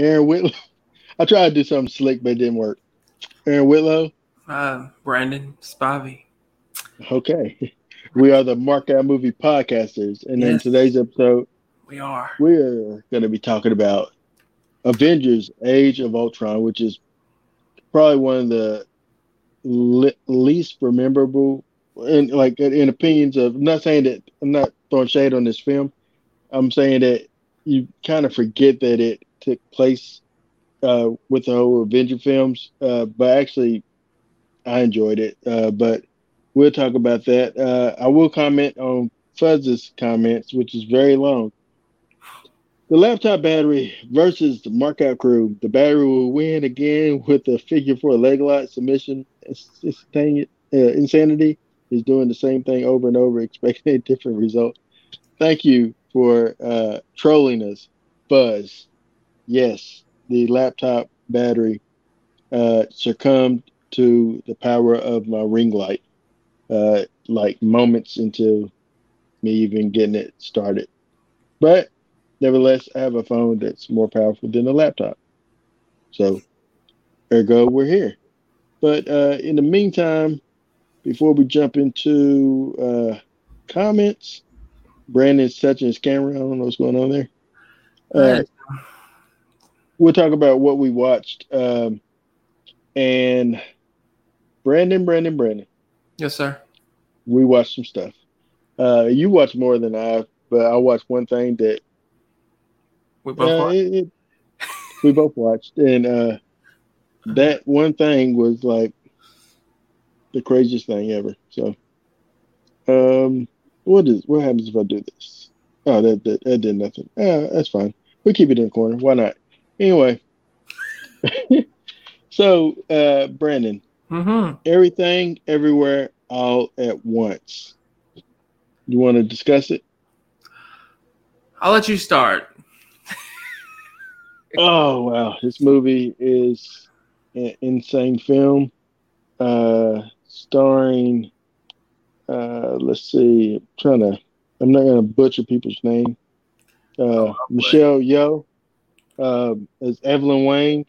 Aaron Whitlow. I tried to do something slick, but it didn't work. Aaron Whitlow. Uh, Brandon Spivey. Okay. We are the Mark Out Movie Podcasters. And in today's episode, We are. we're going to be talking about Avengers Age of Ultron, which is probably one of the le- least rememberable, in like in opinions of. I'm not saying that I'm not throwing shade on this film. I'm saying that you kind of forget that it took place uh, with the whole Avenger films, uh, but actually, I enjoyed it. Uh, but we'll talk about that. Uh, I will comment on Fuzz's comments, which is very long. The laptop battery versus the markout crew. The battery will win again with the figure four leg lock submission. Uh, insanity is doing the same thing over and over, expecting a different result. Thank you for uh, trolling us, Buzz. Yes, the laptop battery uh, succumbed to the power of my ring light, uh, like moments into me even getting it started. But nevertheless, I have a phone that's more powerful than a laptop. So, ergo, we're here. But uh, in the meantime, before we jump into uh, comments, Brandon's touching his camera. I don't know what's going on there. Uh, we'll talk about what we watched. Um, and Brandon, Brandon, Brandon, yes, sir. we watched some stuff. Uh, you watched more than I, but I watched one thing that We both uh, are. it, it- we both watched, and uh, that one thing was like the craziest thing ever. So, um, what is what happens if I do this? Oh, that that, that did nothing. Uh, that's fine. We keep it in the corner. Why not? Anyway, so uh, Brandon, Mm-hmm. everything, everywhere, all at once. You want to discuss it? I'll let you start. Oh wow, this movie is an insane film, uh, starring. Uh, let's see, I'm trying to. I'm not gonna butcher people's name. Uh, Michelle Yeoh uh, as Evelyn Wang,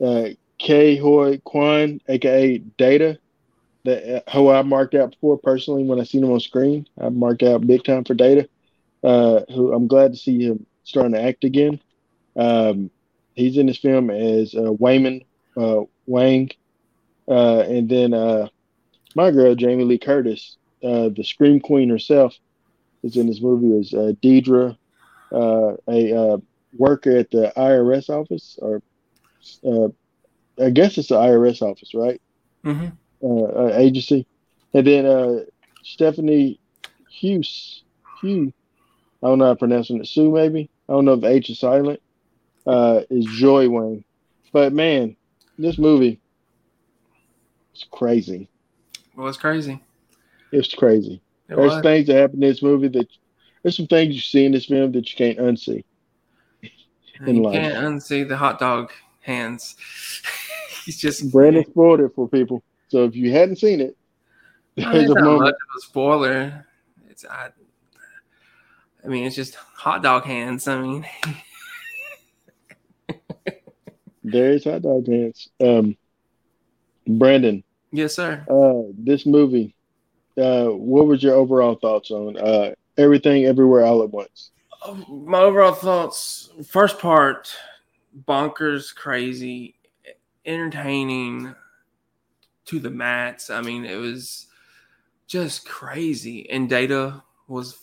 uh, Ke Huy Quan, aka Data. That uh, who I marked out before personally when I seen him on screen. I marked out big time for Data. Uh, who I'm glad to see him starting to act again. Um, he's in this film as uh, Waymond uh, Wang, uh, and then uh, my girl Jamie Lee Curtis, uh, the Scream Queen herself, is in this movie as Deirdre, a worker at the IRS office, or uh, I guess it's the IRS office, right? Mm-hmm. uh, uh, agency, and then uh, Stephanie Hughes, Hugh, I don't know how I'm pronouncing it. Sue, maybe I don't know if H is silent. Uh, is Joy Wayne, but man, this movie is crazy. Well, it's crazy. It's crazy. It There's was. things that happen in this movie that there's some things you see in this film that you can't unsee. In you life. can't unsee the hot dog hands. He's just Brandon spoiled it for people, so if you hadn't seen it, there's a not much moment. of a spoiler. It's I, I mean, it's just hot dog hands. I mean, There's hot dog dance. Um, Brandon, yes, sir. uh, this movie, uh, what was your overall thoughts on uh, everything, everywhere, all at once? My overall thoughts: first part, bonkers, crazy, entertaining to the mats. I mean, it was just crazy, and Data was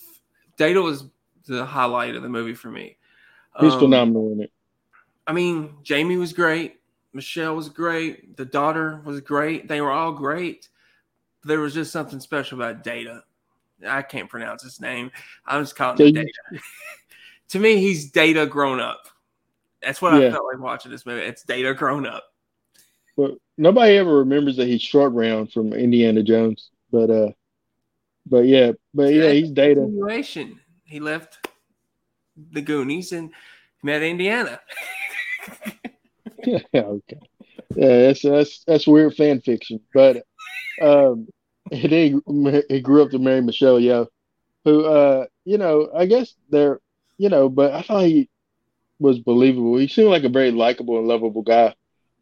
Data was the highlight of the movie for me. He's Um, phenomenal in it. I mean, Jamie was great. Michelle was great. The daughter was great. They were all great. There was just something special about Data. I can't pronounce his name. I'm just calling you- Data. to me, he's Data grown up. That's what I felt like watching this movie. It's Data grown up. But nobody ever remembers that he's short round from Indiana Jones. But uh, but yeah, but yeah, he's data. Continuation. He left the Goonies and met Indiana. yeah, okay. Yeah, that's that's that's weird fan fiction. But um, he, he grew up to marry Michelle Yeoh, who uh, you know, I guess they're, you know, but I thought he was believable. He seemed like a very likable and lovable guy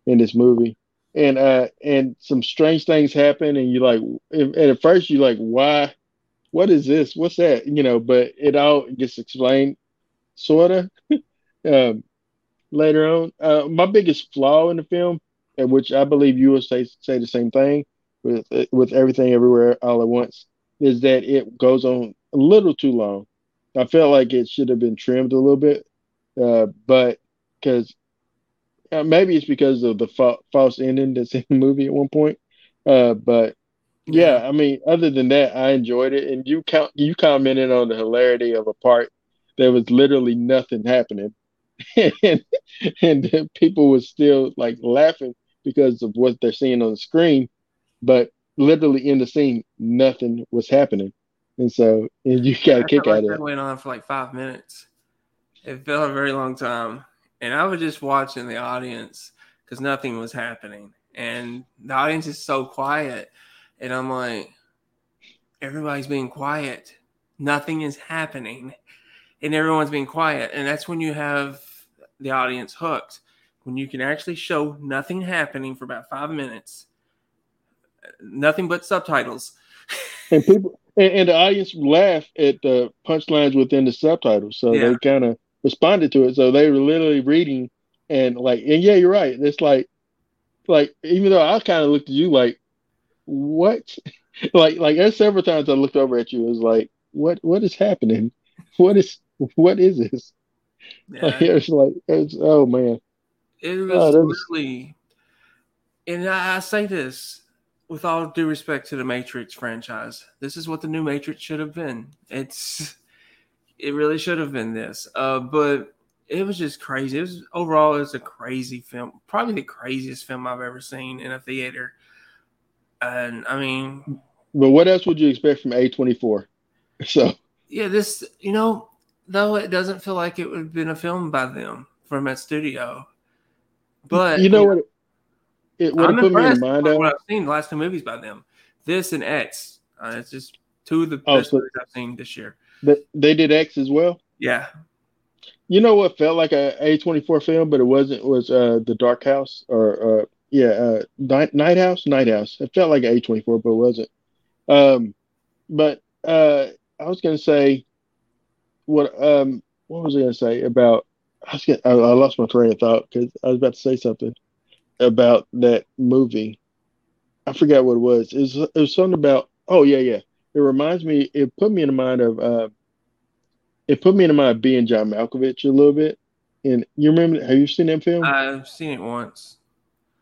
in this movie. And uh and some strange things happen and you like and at first you like why what is this? What's that? You know, but it all gets explained sorta um later on. Uh my biggest flaw in the film, at which I believe you will say say the same thing with with everything everywhere all at once, is that it goes on a little too long. I felt like it should have been trimmed a little bit, uh, but because uh, maybe it's because of the fa- false ending that's in the movie at one point. Uh, but yeah, I mean, other than that, I enjoyed it. And you count you commented on the hilarity of a part there was literally nothing happening, and and people were still like laughing because of what they're seeing on the screen, but literally in the scene, nothing was happening. And so and you got a kick like out of it. went on for like five minutes. It felt a very long time. And I was just watching the audience because nothing was happening. And the audience is so quiet. And I'm like, everybody's being quiet. Nothing is happening. And everyone's being quiet. And that's when you have the audience hooked. When you can actually show nothing happening for about five minutes, nothing but subtitles. And people and, and the audience laughed at the punchlines within the subtitles. So Yeah. they kind of responded to it. So they were literally reading and like and yeah, you're right. It's like like even though I kind of looked at you like what like like there's several times I looked over at you it was like what what is happening? What is what is this? Like, Yeah. it was like it's oh man. It oh, was Oh, that was- and I, I say this with all due respect to the Matrix franchise. This is what the new Matrix should have been. It's, it really should have been this. Uh, but it was just crazy. It was overall, it was a crazy film. Probably the craziest film I've ever seen in a theater. And I mean, But what else would you expect from A24? So yeah, this, you know, though it doesn't feel like it would have been a film by them from that studio. But you know what it, it what it I'm put me in mind what I've seen the last two movies by them. This and X. Uh, it's just two of the Oh, best so- movies I've seen this year. That they did X as well. Yeah. You know what felt like a A24 film, but it wasn't was uh the Dark House or uh yeah, uh Night, Night House, Night House. It felt like a A24, but it wasn't. Um but uh I was gonna say what um what was I gonna say about I was gonna, I, I lost my train of thought because I was about to say something about that movie. I forgot what it was. It was it was something about oh yeah, yeah. It reminds me it put me in the mind of uh it put me in the mind of being John Malkovich a little bit. And you remember have you seen that film? I've seen it once.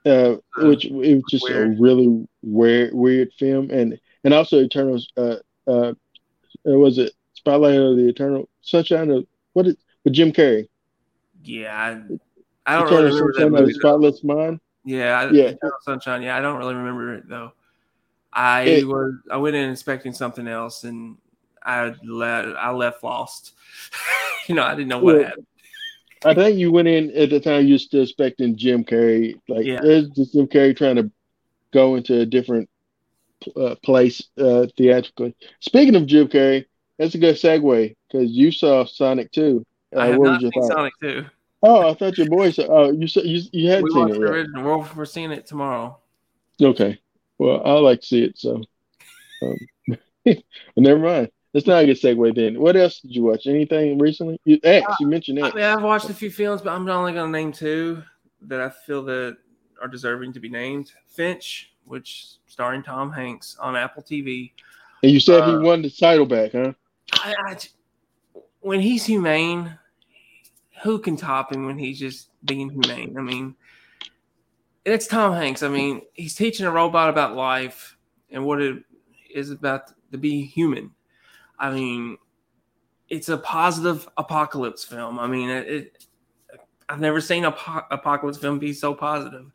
uh, which it was just weird. a really weird, weird film, and and also Eternals. Uh, uh, uh, was it Spotlight of the Eternal Sunshine of what is with Jim Carrey? Yeah. I, I don't really Eternal remember that Sunshine of movie. Spotless Mind. Yeah. I, Yeah. Eternal Sunshine. Yeah. I don't really remember it though. I It- was I went in expecting something else and I let I left lost. you know, I didn't know what happened. I think you went in at the time you were still expecting Jim Carrey. Like Yeah. just Jim Carrey trying to go into a different uh, place uh, theatrically. Speaking of Jim Carrey, that's a good segue because you saw Sonic 2. Uh, I have not seen thought? Sonic 2. Oh, I thought your boy saw. Oh, you said you you hadn't We seen watched it the yet. original. We're, we're seeing it tomorrow. Okay. Well, I like to see it, so um, never mind. That's not a good segue then. What else did you watch? Anything recently? You X, you mentioned I X. mean, I've watched a few films, but I'm only going to name two that I feel that are deserving to be named. Finch, which starring Tom Hanks on Apple TV. And you said he uh, won the title back, huh? I, I, when he's humane, who can top him when he's just being humane? I mean, it's Tom Hanks. I mean, he's teaching a robot about life and what it is about to be human. I mean, it's a positive apocalypse film. I mean, it, it I've never seen a po- apocalypse film be so positive.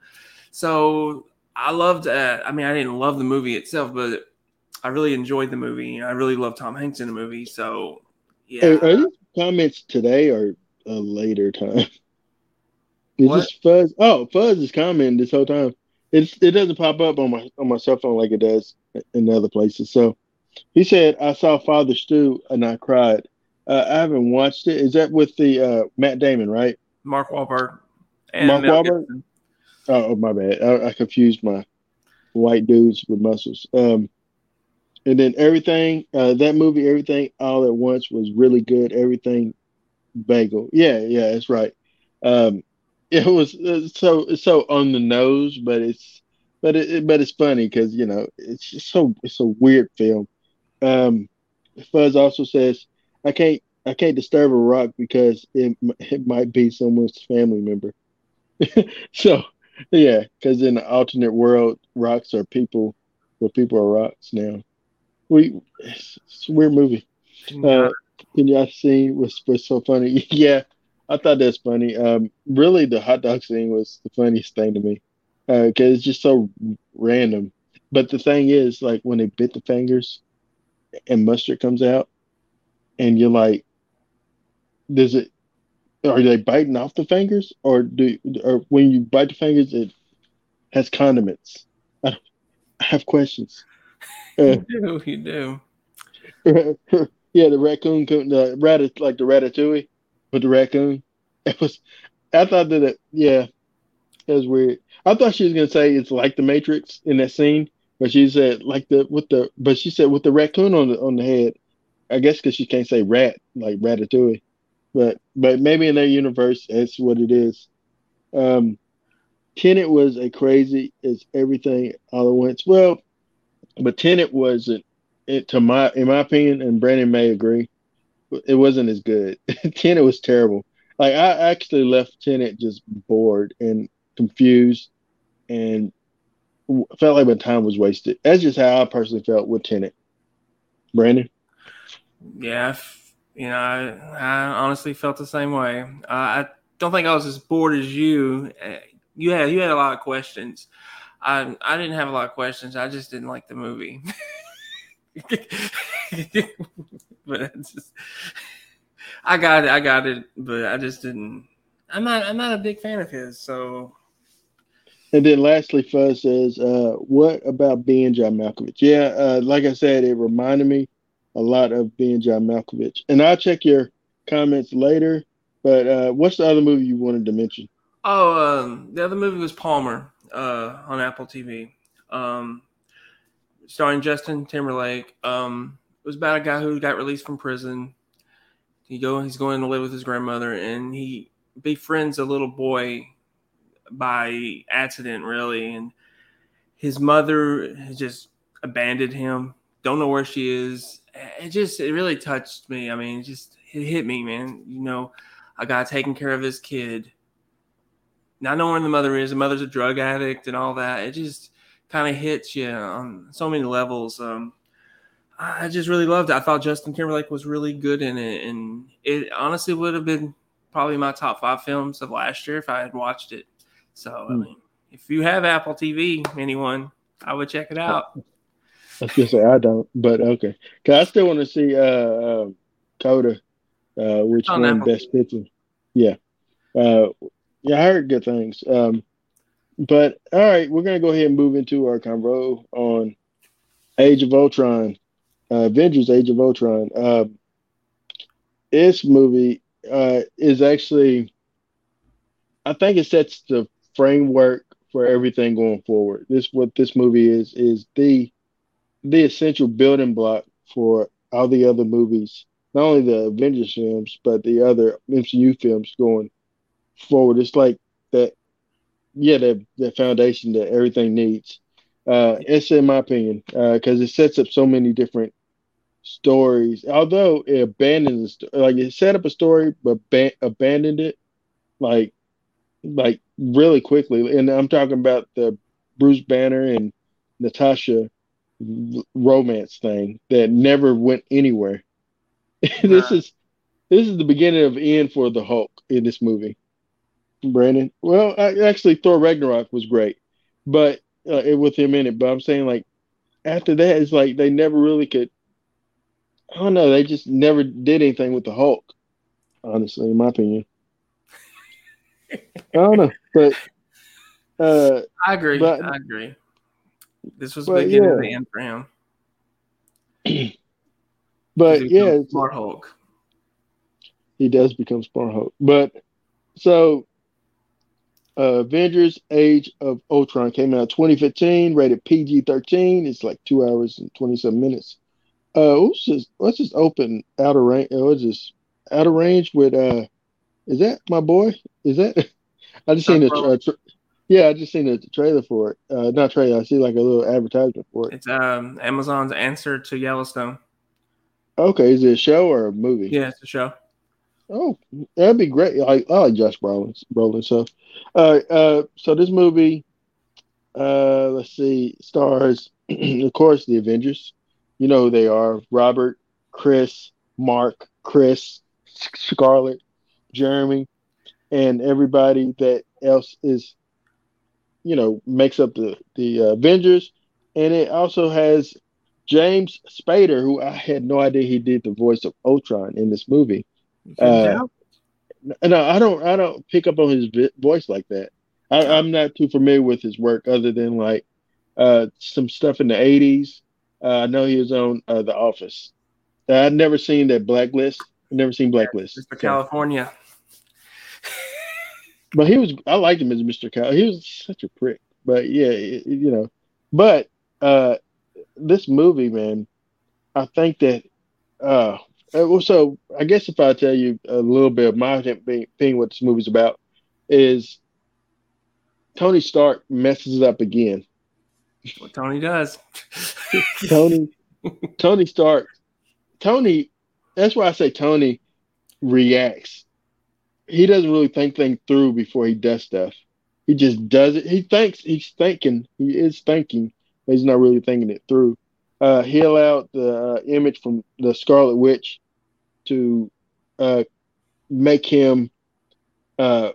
So I loved. Uh, I mean, I didn't love the movie itself, but I really enjoyed the movie. I really love Tom Hanks in the movie. So yeah, Are, are these comments today or a later time? Is What? this Fuzz? Oh, Fuzz is commenting this whole time. It's it doesn't pop up on my on my cell phone like it does in other places. So he said, "I saw Father Stu and I cried." Uh, I haven't watched it. Is that with the uh, Matt Damon, right? Mark Wahlberg. Mark Wahlberg. Oh, my bad. I, I, confused my white dudes with muscles. Um, and then everything uh, that movie, everything all at once was really good. Everything bagel. Yeah, yeah, that's right. Um, it was uh, so so on the nose, but it's but it but it's funny because you know it's just so it's a weird film. Um, Fuzz also says I can't I can't disturb a rock because it it might be someone's family member. so yeah, because in the alternate world, rocks are people, well, people are rocks now. We it's, it's a weird movie. Uh, can y'all see was was so funny? yeah, I thought that's funny. Um, really, the hot dog scene was the funniest thing to me because uh, it's just so random. But the thing is, like when they bit the fingers and mustard comes out, and you're like, does it? Are they biting off the fingers, or do or when you bite the fingers, it has condiments? I, I have questions. Uh, you do, you do. yeah, the raccoon, the rat, like the ratatouille with the raccoon. It was. I thought that. It, yeah, it was weird. I thought she was gonna say it's like the Matrix in that scene, but she said like the with the. But she said with the raccoon on the on the head. I guess because she can't say rat like ratatouille, but but maybe in their universe that's what it is. Um, Tenet was a crazy as everything all at once. Well, but Tenet wasn't. It, to my in my opinion, and Brandon may agree, it wasn't as good. Tenet was terrible. Like I actually left Tenet just bored and confused, and felt like my time was wasted. That's just how I personally felt with Tenet. Brandon. Yeah, you know, I, I honestly felt the same way. Uh, I don't think I was as bored as you. Uh, you had you had a lot of questions. I I didn't have a lot of questions. I just didn't like the movie. but I just I got it, I got it, but I just didn't. I'm not I'm not a big fan of his, so. And then lastly, Fuzz says, uh, "What about being John Malkovich?" Yeah, uh, like I said, it reminded me a lot of being John Malkovich. And I'll check your comments later. But uh, what's the other movie you wanted to mention? Oh, um, the other movie was Palmer uh, on Apple TV, um, starring Justin Timberlake. Um, it was about a guy who got released from prison. He go he's going to live with his grandmother, and he befriends a little boy by accident, really. And his mother just abandoned him. Don't know where she is. It just it really touched me. I mean, it just it hit me, man. You know, a guy taking care of his kid, not knowing the mother is. The mother's a drug addict and all that. It just kind of hits you on so many levels. Um, I just really loved it. I thought Justin Timberlake was really good in it, and it honestly would have been probably my top five films of last year if I had watched it. So, mm. I hmm. mean, if you have Apple TV, anyone, I would check it out. I was gonna say I don't, but okay. Cause I still want to see uh, uh Coda, uh, which won Apple Best Picture. Yeah, uh, yeah, I heard good things. Um, but all right, we're gonna go ahead and move into our convo on Age of Ultron uh, Avengers: Age of Ultron. Uh, this movie uh, is actually, I think, it sets the framework for everything going forward. This what this movie is is the the essential building block for all the other movies, not only the Avengers films, but the other MCU films going forward. It's like yeah, that that foundation that everything needs. Uh, it's in my opinion because uh, it sets up so many different stories. Although it abandons like it set up a story but ba- abandoned it like like really quickly. And I'm talking about the Bruce Banner and Natasha romance thing that never went anywhere. this is this is the beginning of end for the Hulk in this movie. Brandon, well, I, actually, Thor Ragnarok was great, but uh, it, with him in it. But I'm saying like after that, it's like they never really could I don't know. They just never did anything with the Hulk. Honestly, in my opinion, I don't know, but uh, I agree. But, I agree. This was the beginning yeah. the end for him. but yeah, Smart Hulk. He does become Smart Hulk, but so uh, Avengers: Age of Ultron came out 2015, rated PG-13. It's like two hours and 27 minutes. Uh, let's just let's just open outer range. What's this? Outer range with uh, is that my boy? Is that? I just seen a uh, tra- yeah, I just seen a trailer for it. Uh, not trailer. I see like a little advertisement for it. It's um Amazon's answer to Yellowstone. Okay, is it a show or a movie? Yeah, it's a show. Oh, that'd be great. I, I like Josh Brolin. Brolin so, uh, uh, so this movie, uh, let's see, stars, of course, the Avengers. You know who they are: Robert, Chris, Mark, Chris, Scarlett, Jeremy, and everybody that else is, you know, makes up the the uh, Avengers. And it also has James Spader, who I had no idea he did the voice of Ultron in this movie. Uh, no, I don't. I don't pick up on his voice like that. I, am not too familiar with his work, other than like uh, some stuff in the '80s. Uh, I know he was on uh, The Office. I've never seen that Blacklist. I've never seen Blacklist. Mr. So. California. but he was. I liked him as Mr. Cal. He was such a prick. But yeah, you know. But uh, this movie, man, I think that uh, uh, so I guess if I tell you a little bit of my thing, what this movie's about is Tony Stark messes it up again. What Tony does. Tony, Tony Stark, Tony. That's why I say Tony reacts. He doesn't really think things through before he does stuff. He just does it. He thinks he's thinking. He is thinking, but he's not really thinking it through. Uh, he allowed the uh, image from the Scarlet Witch to uh, make him uh,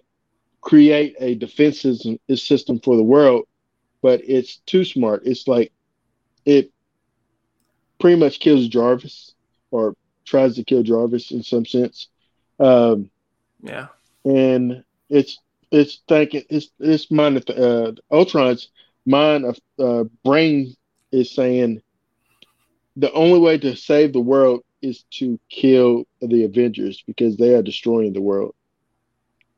create a defense system for the world, but it's too smart. It's like it pretty much kills Jarvis or tries to kill Jarvis in some sense. Um, yeah, and it's it's thinking it's it's mind uh, Ultron's mind of uh, brain is saying the only way to save the world is to kill the Avengers because they are destroying the world.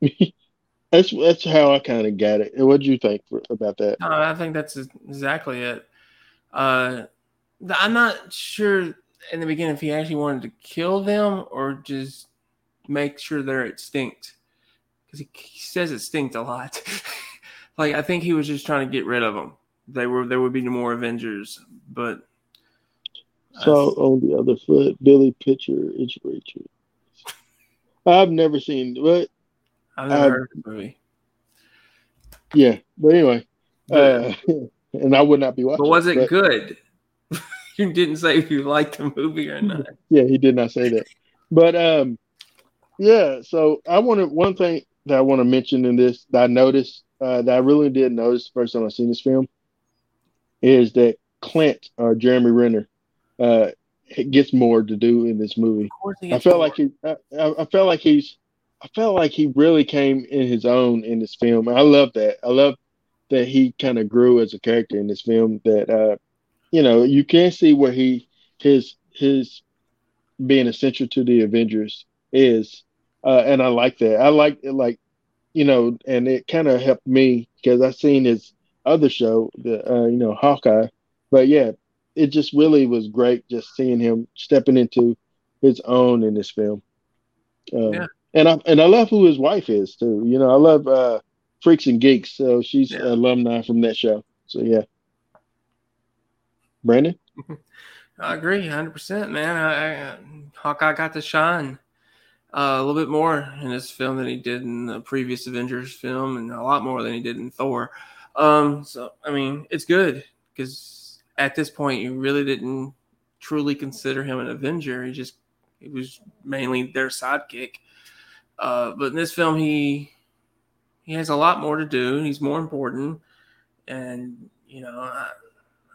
that's that's how I kind of got it. And what do you think for, about that? No, I think that's exactly it. Uh, I'm not sure in the beginning if he actually wanted to kill them or just make sure they're extinct because he, he says extinct a lot. like I think he was just trying to get rid of them. They were there would be no more Avengers, but so on the other foot, Billy Pitcher is Richard. I've never seen, but I've never I've, heard of the movie. Yeah, but anyway, uh, and I would not be watching. But was it but, good? you didn't say if you liked the movie or not. Yeah, he did not say that. But um, yeah. So I wanted one thing that I want to mention in this that I noticed uh, that I really did notice the first time I seen this film is that Clint or Jeremy Renner uh, gets more to do in this movie. I felt more. like he, I, I, felt like he's, I felt like he really came in his own in this film. I love that. I love that he kind of grew as a character in this film. That uh, you know, you can see where he his his being essential to the Avengers is, uh, and I like that. I like it, like you know, and it kind of helped me because I seen his other show, the uh, you know Hawkeye. But yeah, it just really was great just seeing him stepping into his own in this film. Um, yeah. And I and I love who his wife is too. You know, I love uh, Freaks and Geeks, so she's yeah. alumni from that show. So yeah. Brandon. I agree, hundred percent, man. I, I, Hawkeye got to shine uh, a little bit more in this film than he did in the previous Avengers film, and a lot more than he did in Thor. Um, so I mean, it's good because at this point, you really didn't truly consider him an Avenger. He just he was mainly their sidekick. Uh, but in this film, he he has a lot more to do. He's more important, and you know, I,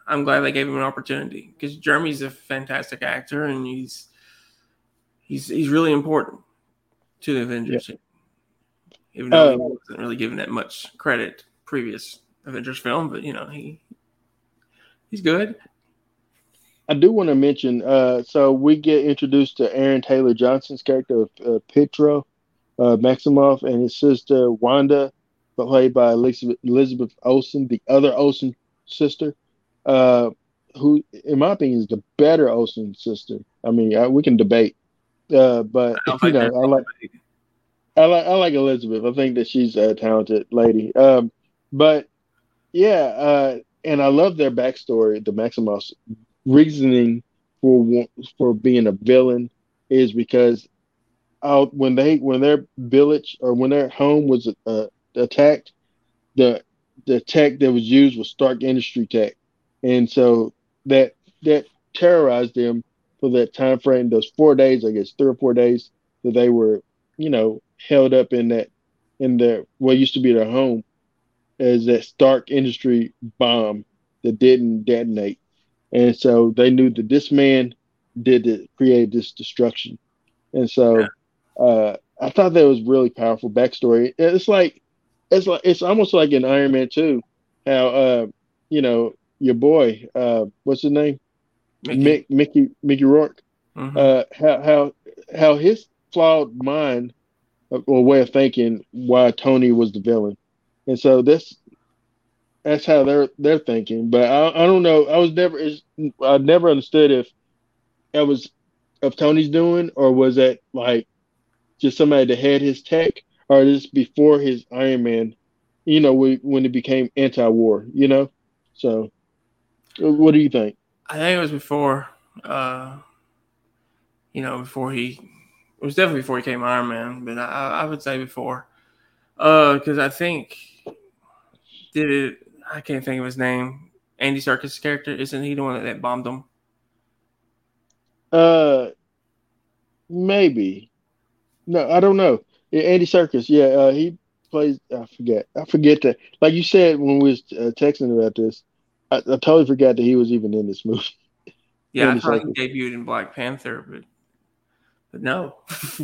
am glad they gave him an opportunity because Jeremy's a fantastic actor, and he's he's he's really important to the Avengers. Yeah. Even though um, he wasn't really given that much credit previous Avengers film, but you know, he He's good. I do want to mention. Uh, so we get introduced to Aaron Taylor Johnson's character of uh, Pietro, uh, Maximoff and his sister Wanda, played by Elizabeth, Elizabeth Olsen, the other Olsen sister, uh, who, in my opinion, is the better Olsen sister. I mean, I, we can debate, uh, but you know, I like. I like I like Elizabeth. I think that she's a talented lady. Um, but yeah, uh, and I love their backstory. The Maximoff's reasoning for for being a villain is because out when they when their village or when their home was uh, attacked, the the tech that was used was Stark Industry tech, and so that that terrorized them for that time frame. Those four days, I guess, three or four days that they were, you know, held up in that in their what used to be their home as that Stark Industry bomb that didn't detonate, and so they knew that this man did it, create this destruction, and so. Uh, I thought that was really powerful backstory. It's like it's like it's almost like in Iron Man 2, how uh, you know, your boy, uh, what's his name? Mickey Mick, Mickey, Mickey Rourke. Mm-hmm. Uh, how how how his flawed mind uh, or way of thinking why Tony was the villain. And so that's that's how they're they're thinking. But I, I don't know. I was never I never understood if that was of Tony's doing or was that like just somebody that had his tech, or this before his Iron Man, you know, when it became anti-war, you know. So, what do you think? I think it was before, uh, you know, before he. It was definitely before he came Iron Man, but I, I would say before, because uh, I think did it. I can't think of his name. Andy Serkis' character isn't he the one that, bombed him? Uh, maybe. No, I don't know. Andy Serkis, yeah, uh, he plays. I forget. I forget that. Like you said when we was uh, texting about this, I, I, totally forgot that he was even in this movie. Yeah, Andy I thought Serkis. he debuted in Black Panther, but but no,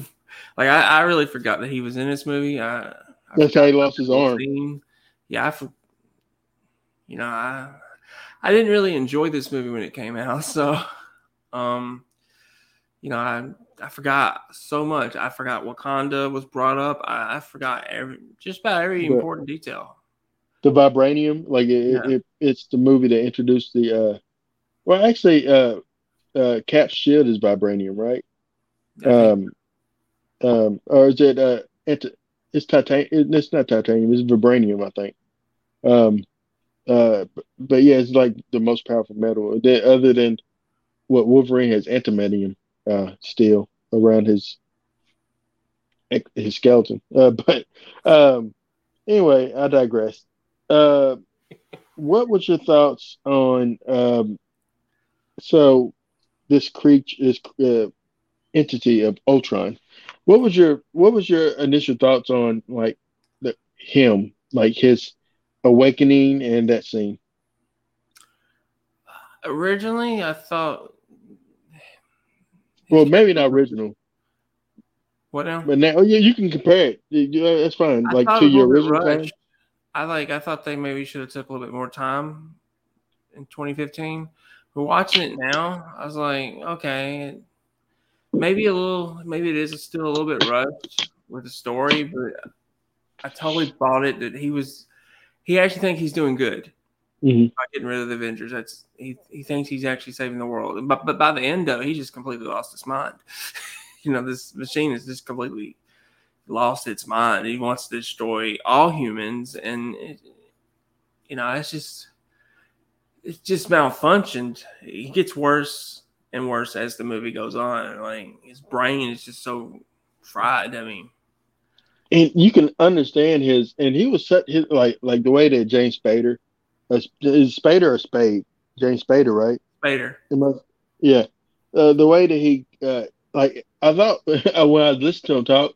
like I, I really forgot that he was in this movie. I, I That's how he lost his arm. Scene. Yeah, I, you know, I I didn't really enjoy this movie when it came out, so um, you know, I I forgot so much. I forgot Wakanda was brought up. I, I forgot every just about every the, important detail. The vibranium, like it, yeah. it, it's the movie that introduced the. uh Well, actually, uh, uh Cap's shield is vibranium, right? Um, um, or is it? Uh, it's, it's titanium. It's not titanium. It's vibranium, I think. Um, uh, but, yeah, it's like the most powerful metal. Other than what Wolverine has, adamantium uh, steel around his his skeleton. Uh, but um, anyway, I digress. Uh, what was your thoughts on um, so this creature, this uh, entity of Ultron? What was your what was your initial thoughts on like the him, like his awakening and that scene? Originally, I thought well, maybe not original. What now? But now, oh, yeah, you can compare it. Yeah, that's fine. I like to your original time. I like. I thought they maybe should have took a little bit more time in 2015. But watching it now, I was like, okay, maybe a little. Maybe it is still a little bit rushed with the story, but I totally bought it that he was. He actually thinks he's doing good mm-hmm. by getting rid of the Avengers. That's he, he thinks he's actually saving the world. But but by the end though, he just completely lost his mind. you know, this machine is just completely lost its mind. He wants to destroy all humans, and it, you know, it's just it's just malfunctioned. He gets worse and worse as the movie goes on. Like his brain is just so fried. I mean, and you can understand his and he was set his like like the way that James Spader is Spader or Spade? James Spader, right? Spader. yeah. Uh, the way that he, uh, like, I thought when I listened to him talk,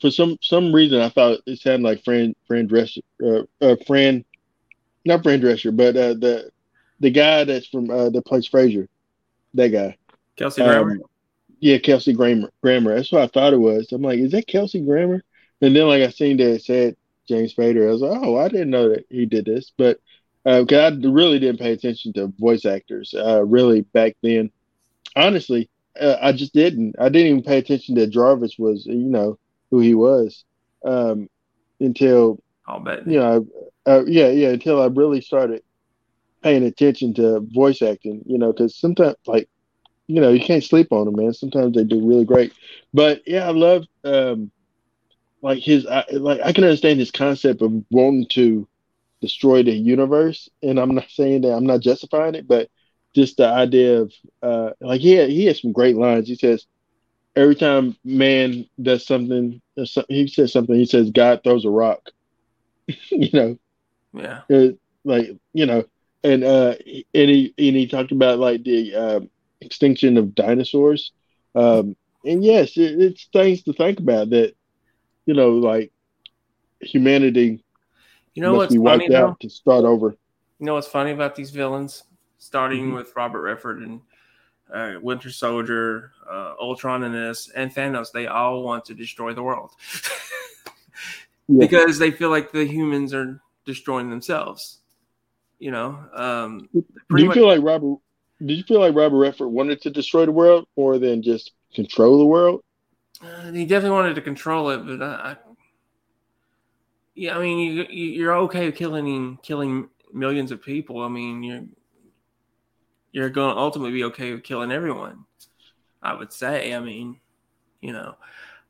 for some some reason, I thought it sounded like friend Fran Drescher, uh, uh Fran, not friend Dresser but uh, the the guy that's from uh, that plays Frasier, that guy. Kelsey Grammer. Um, yeah, Kelsey Grammer. Grammer. That's what I thought it was. I'm like, is that Kelsey Grammer? And then like I seen that it said James Spader. I was like, oh, I didn't know that he did this, but because uh, I really didn't pay attention to voice actors uh, really back then. Honestly, uh, I just didn't. I didn't even pay attention that Jarvis was, you know, who he was um, until I'll bet. you know, uh, yeah, yeah, until I really started paying attention to voice acting. You know, because sometimes like you know you can't sleep on them, man. Sometimes they do really great. But yeah, I love um, like his I, like I can understand his concept of wanting to destroy the universe, and I'm not saying that I'm not justifying it, but just the idea of uh, like he had, he has some great lines. He says every time man does something, he says something. He says God throws a rock. you know, Yeah. it, like you know, and uh, and he and he talked about like the um, extinction of dinosaurs. Um, and yes, it, it's things to think about that. You know, like humanity You know what's funny though? to start over. You know what's funny about these villains, starting Mhm. with Robert Redford and uh, Winter Soldier, uh, Ultron, and this, and Thanos. They all want to destroy the world Yeah. because they feel like the humans are destroying themselves. You know, um, Do you much- feel like Robert? Did you feel like Robert Redford wanted to destroy the world more than just control the world? Uh, he definitely wanted to control it, but I, I yeah, I mean, you, you- you're okay with killing killing millions of people. I mean, you're you're going to ultimately be okay with killing everyone. I would say. I mean, you know,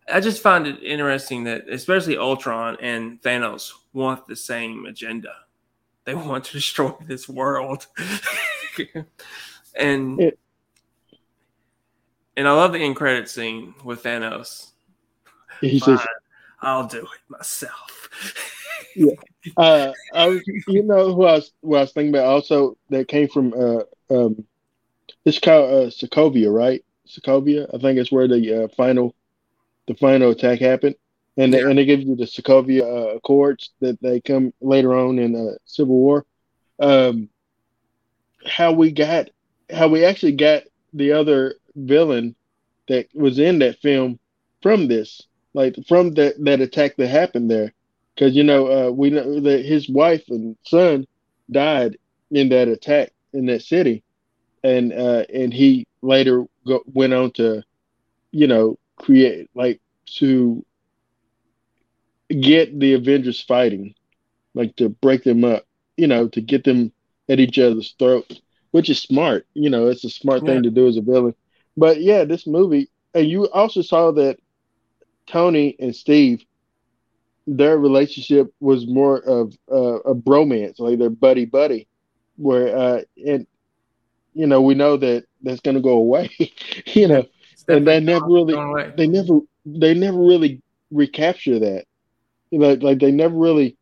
I just find it interesting that especially Ultron and Thanos want the same agenda. They want to destroy this world, and It- and I love the end credit scene with Thanos. He says, I'll do it myself. uh, I was, you know, who I was, who I was thinking about also that came from, uh, um, it's called uh, Sokovia, right? Sokovia, I think it's where the uh, final, the final attack happened, and they, Yeah. and they give you the Sokovia uh, Accords that they come later on in uh, Civil War. Um, how we got, how we actually got the other villain that was in that film from this, like from that that attack that happened there because you know uh, we know that his wife and son died in that attack in that city, and uh, and he later go, went on to, you know, create like to get the Avengers fighting, like to break them up, you know, to get them at each other's throats, which is smart. You know, it's a smart Yeah. thing to do as a villain. But yeah, this movie, and you also saw that Tony and Steve their relationship was more of uh, a bromance, like they're buddy buddy, where uh, and you know we know that that's going to go away, you know, and they never really they never they never really recapture that, you know, like they never really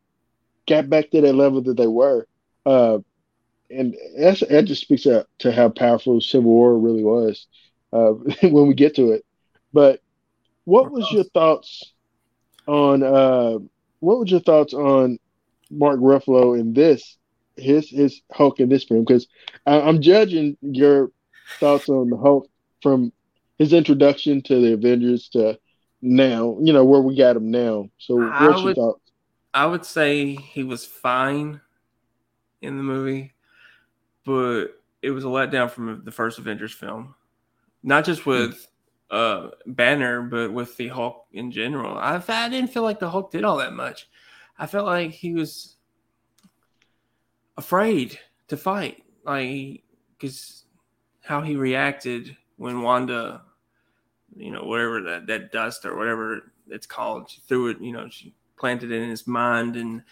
got back to that level that they were, uh, and that's that just speaks to how powerful Civil War really was uh, when we get to it. But what was your thoughts on uh, what was your thoughts on Mark Ruffalo in this his his Hulk in this film? Because I'm judging your thoughts on the Hulk from his introduction to the Avengers to now, you know where we got him now. So what's your thoughts? I would say he was fine in the movie, but it was a letdown from the first Avengers film. Not just with uh, Banner, but with the Hulk in general. I, I didn't feel like the Hulk did all that much. I felt like he was afraid to fight, like because how he reacted when Wanda, you know, whatever that that dust or whatever it's called, she threw it. You know, she planted it in his mind, and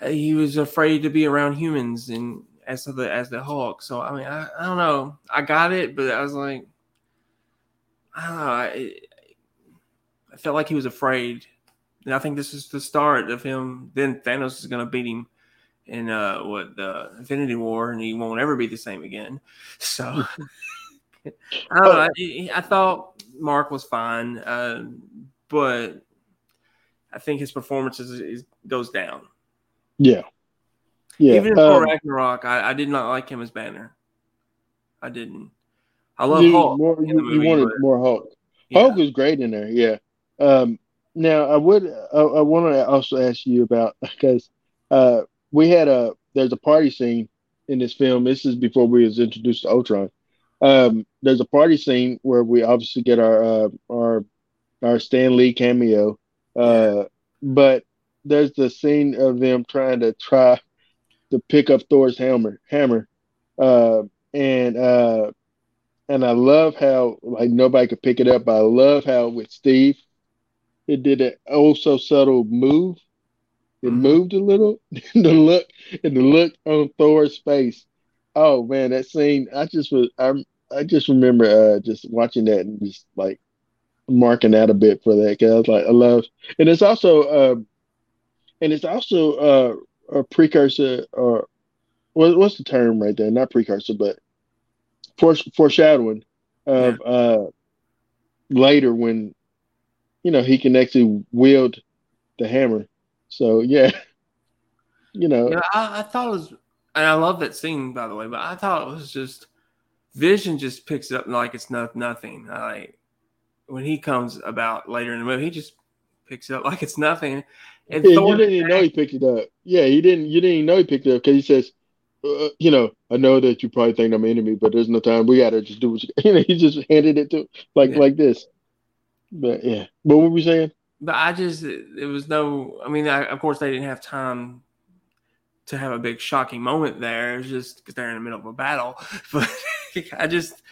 uh, he was afraid to be around humans and as the as the Hulk. So I mean, I, I don't know. I got it, but I was like, I don't know. I, I felt like he was afraid, and I think this is the start of him. Then Thanos is going to beat him in uh what the Infinity War, and he won't ever be the same again. So I don't know. I, I thought Mark was fine, uh, but I think his performance is, is goes down. Yeah, yeah. Even in Thor um, Ragnarok, I, I did not like him as Banner. I didn't. I love you, Hulk. more, you, the you wanted but- more Hulk. yeah. Hulk was great in there. Yeah. Um, now I would I, I want to also ask you about because uh, we had a there's a party scene in this film. This is before we was introduced to Ultron. Um, there's a party scene where we obviously get our uh, our our Stan Lee cameo Uh, but there's the scene of them trying to try to pick up Thor's hammer, hammer, uh, and uh, and I love how like nobody could pick it up. But I love how with Steve, it did an oh so subtle move. It mm-hmm. moved a little. the look and the look on Thor's face. Oh man, that scene! I just was I I just remember uh, just watching that and just like marking out a bit for that because I was like I love, and it's also uh, and it's also uh, a precursor or what, what's the term right there? Not precursor, but foreshadowing of yeah. uh, later when you know he can actually wield the hammer. So yeah, you know. Yeah, I, I thought it was, and I love that scene by the way. But I thought it was just Vision just picks it up like it's not nothing. Like when he comes about later in the movie, he just picks it up like it's nothing. And yeah, you didn't even know he picked it up. Yeah, he didn't. You didn't even know he picked it up because he says, uh, "You know, I know that you probably think I'm an enemy, but there's no time. We gotta just do what you." You know, he just handed it to like yeah. like this. But yeah, But what were we saying? But I just, it was no. I mean, I, of course, they didn't have time to have a big shocking moment there. It was just because they're in the middle of a battle. But I just,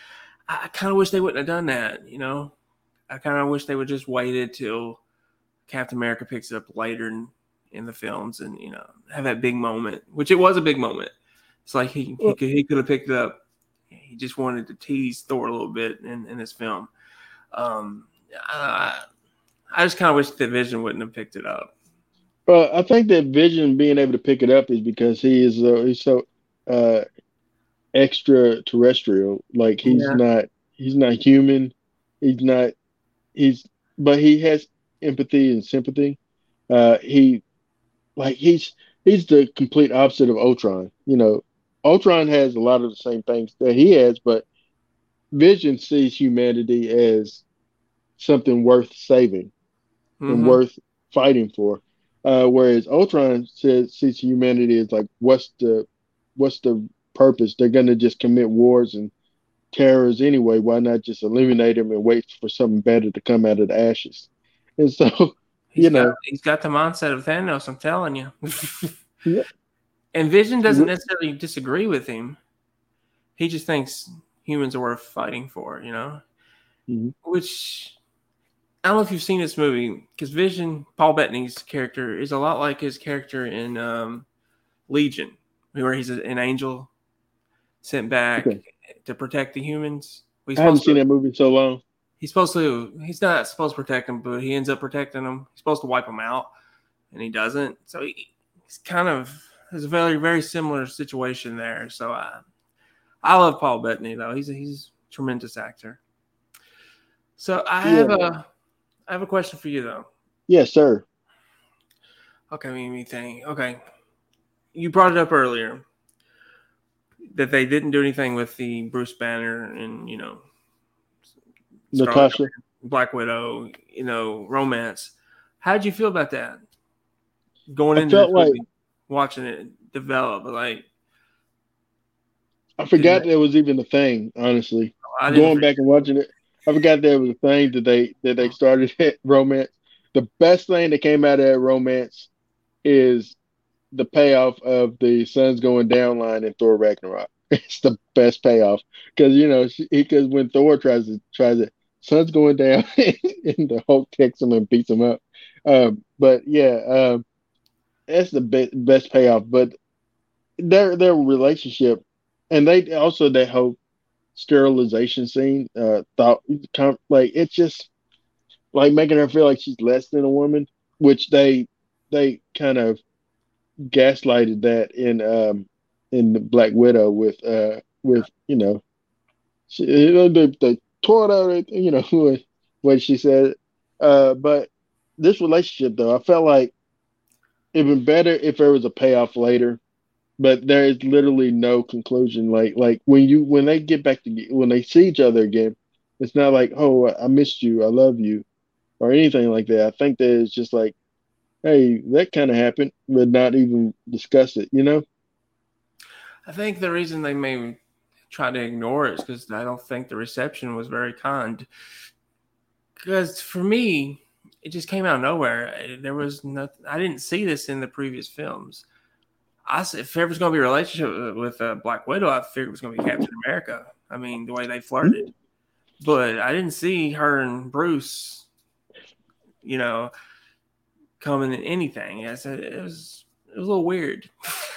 I kind of wish they wouldn't have done that. You know, I kind of wish they would just waited till Captain America picks it up later in, in the films and you know have that big moment, which it was a big moment. It's like he he could he could have picked it up. He just wanted to tease Thor a little bit in, in this film. Um, I, I just kind of wish that Vision wouldn't have picked it up. Well, I think that Vision being able to pick it up is because he is uh, he's so uh, extraterrestrial. Like he's yeah. not he's not human. He's not he's but he has empathy and sympathy. Uh, he like he's he's the complete opposite of Ultron. You know, Ultron has a lot of the same things that he has, but Vision sees humanity as something worth saving mm-hmm. and worth fighting for. Uh, whereas Ultron says sees humanity as like, what's the what's the purpose? They're gonna just commit wars and terrors anyway. Why not just eliminate them and wait for something better to come out of the ashes? And so, he's you got, know, he's got the mindset of Thanos. I'm telling you. yeah. And Vision doesn't necessarily disagree with him. He just thinks humans are worth fighting for. You know, mm-hmm. which I don't know if you've seen this movie because Vision, Paul Bettany's character, is a lot like his character in um, Legion, where he's an angel sent back okay. to protect the humans. I haven't seen to, that movie so long. He's supposed to. He's not supposed to protect them, but he ends up protecting them. He's supposed to wipe them out, and he doesn't. So he, he's kind of. There's a very very similar situation there. So I, uh, I love Paul Bettany though. He's a, he's a tremendous actor. So I have yeah. a I have a question for you though. Yes, sir. Okay, me, me think. Okay, you brought it up earlier that they didn't do anything with the Bruce Banner and you know Natasha, Black Widow, you know, romance. How did you feel about that? Going into the like, watching it develop, like I forgot that was even a thing. Honestly, going back and watching it, I forgot there was a thing that they that they started at romance. The best thing that came out of that romance is the payoff of the sun's going down line in Thor Ragnarok. It's the best payoff because you know because when Thor tries to tries it, sun's going down and the Hulk takes him and beats him up. Um, but yeah, um, that's the be- best payoff. But their their relationship, and they also that whole sterilization scene, uh, thought like it's just like making her feel like she's less than a woman, which they they kind of gaslighted that in um in the Black Widow with uh with you know she, the the tore you know what she said uh but this relationship though I felt like been better if there was a payoff later but there is literally no conclusion like like when you when they get back to when they see each other again it's not like oh I missed you I love you or anything like that I think that it's just like hey, that kind of happened, but not even discuss it, you know? I think the reason they may try to ignore it is because I don't think the reception was very kind. Because for me, it just came out of nowhere. There was nothing. I didn't see this in the previous films. I if there was going to be a relationship with uh, Black Widow, I figured it was going to be Captain America. I mean, the way they flirted, but I didn't see her and Bruce, you know, coming in anything. I said it was it was a little weird.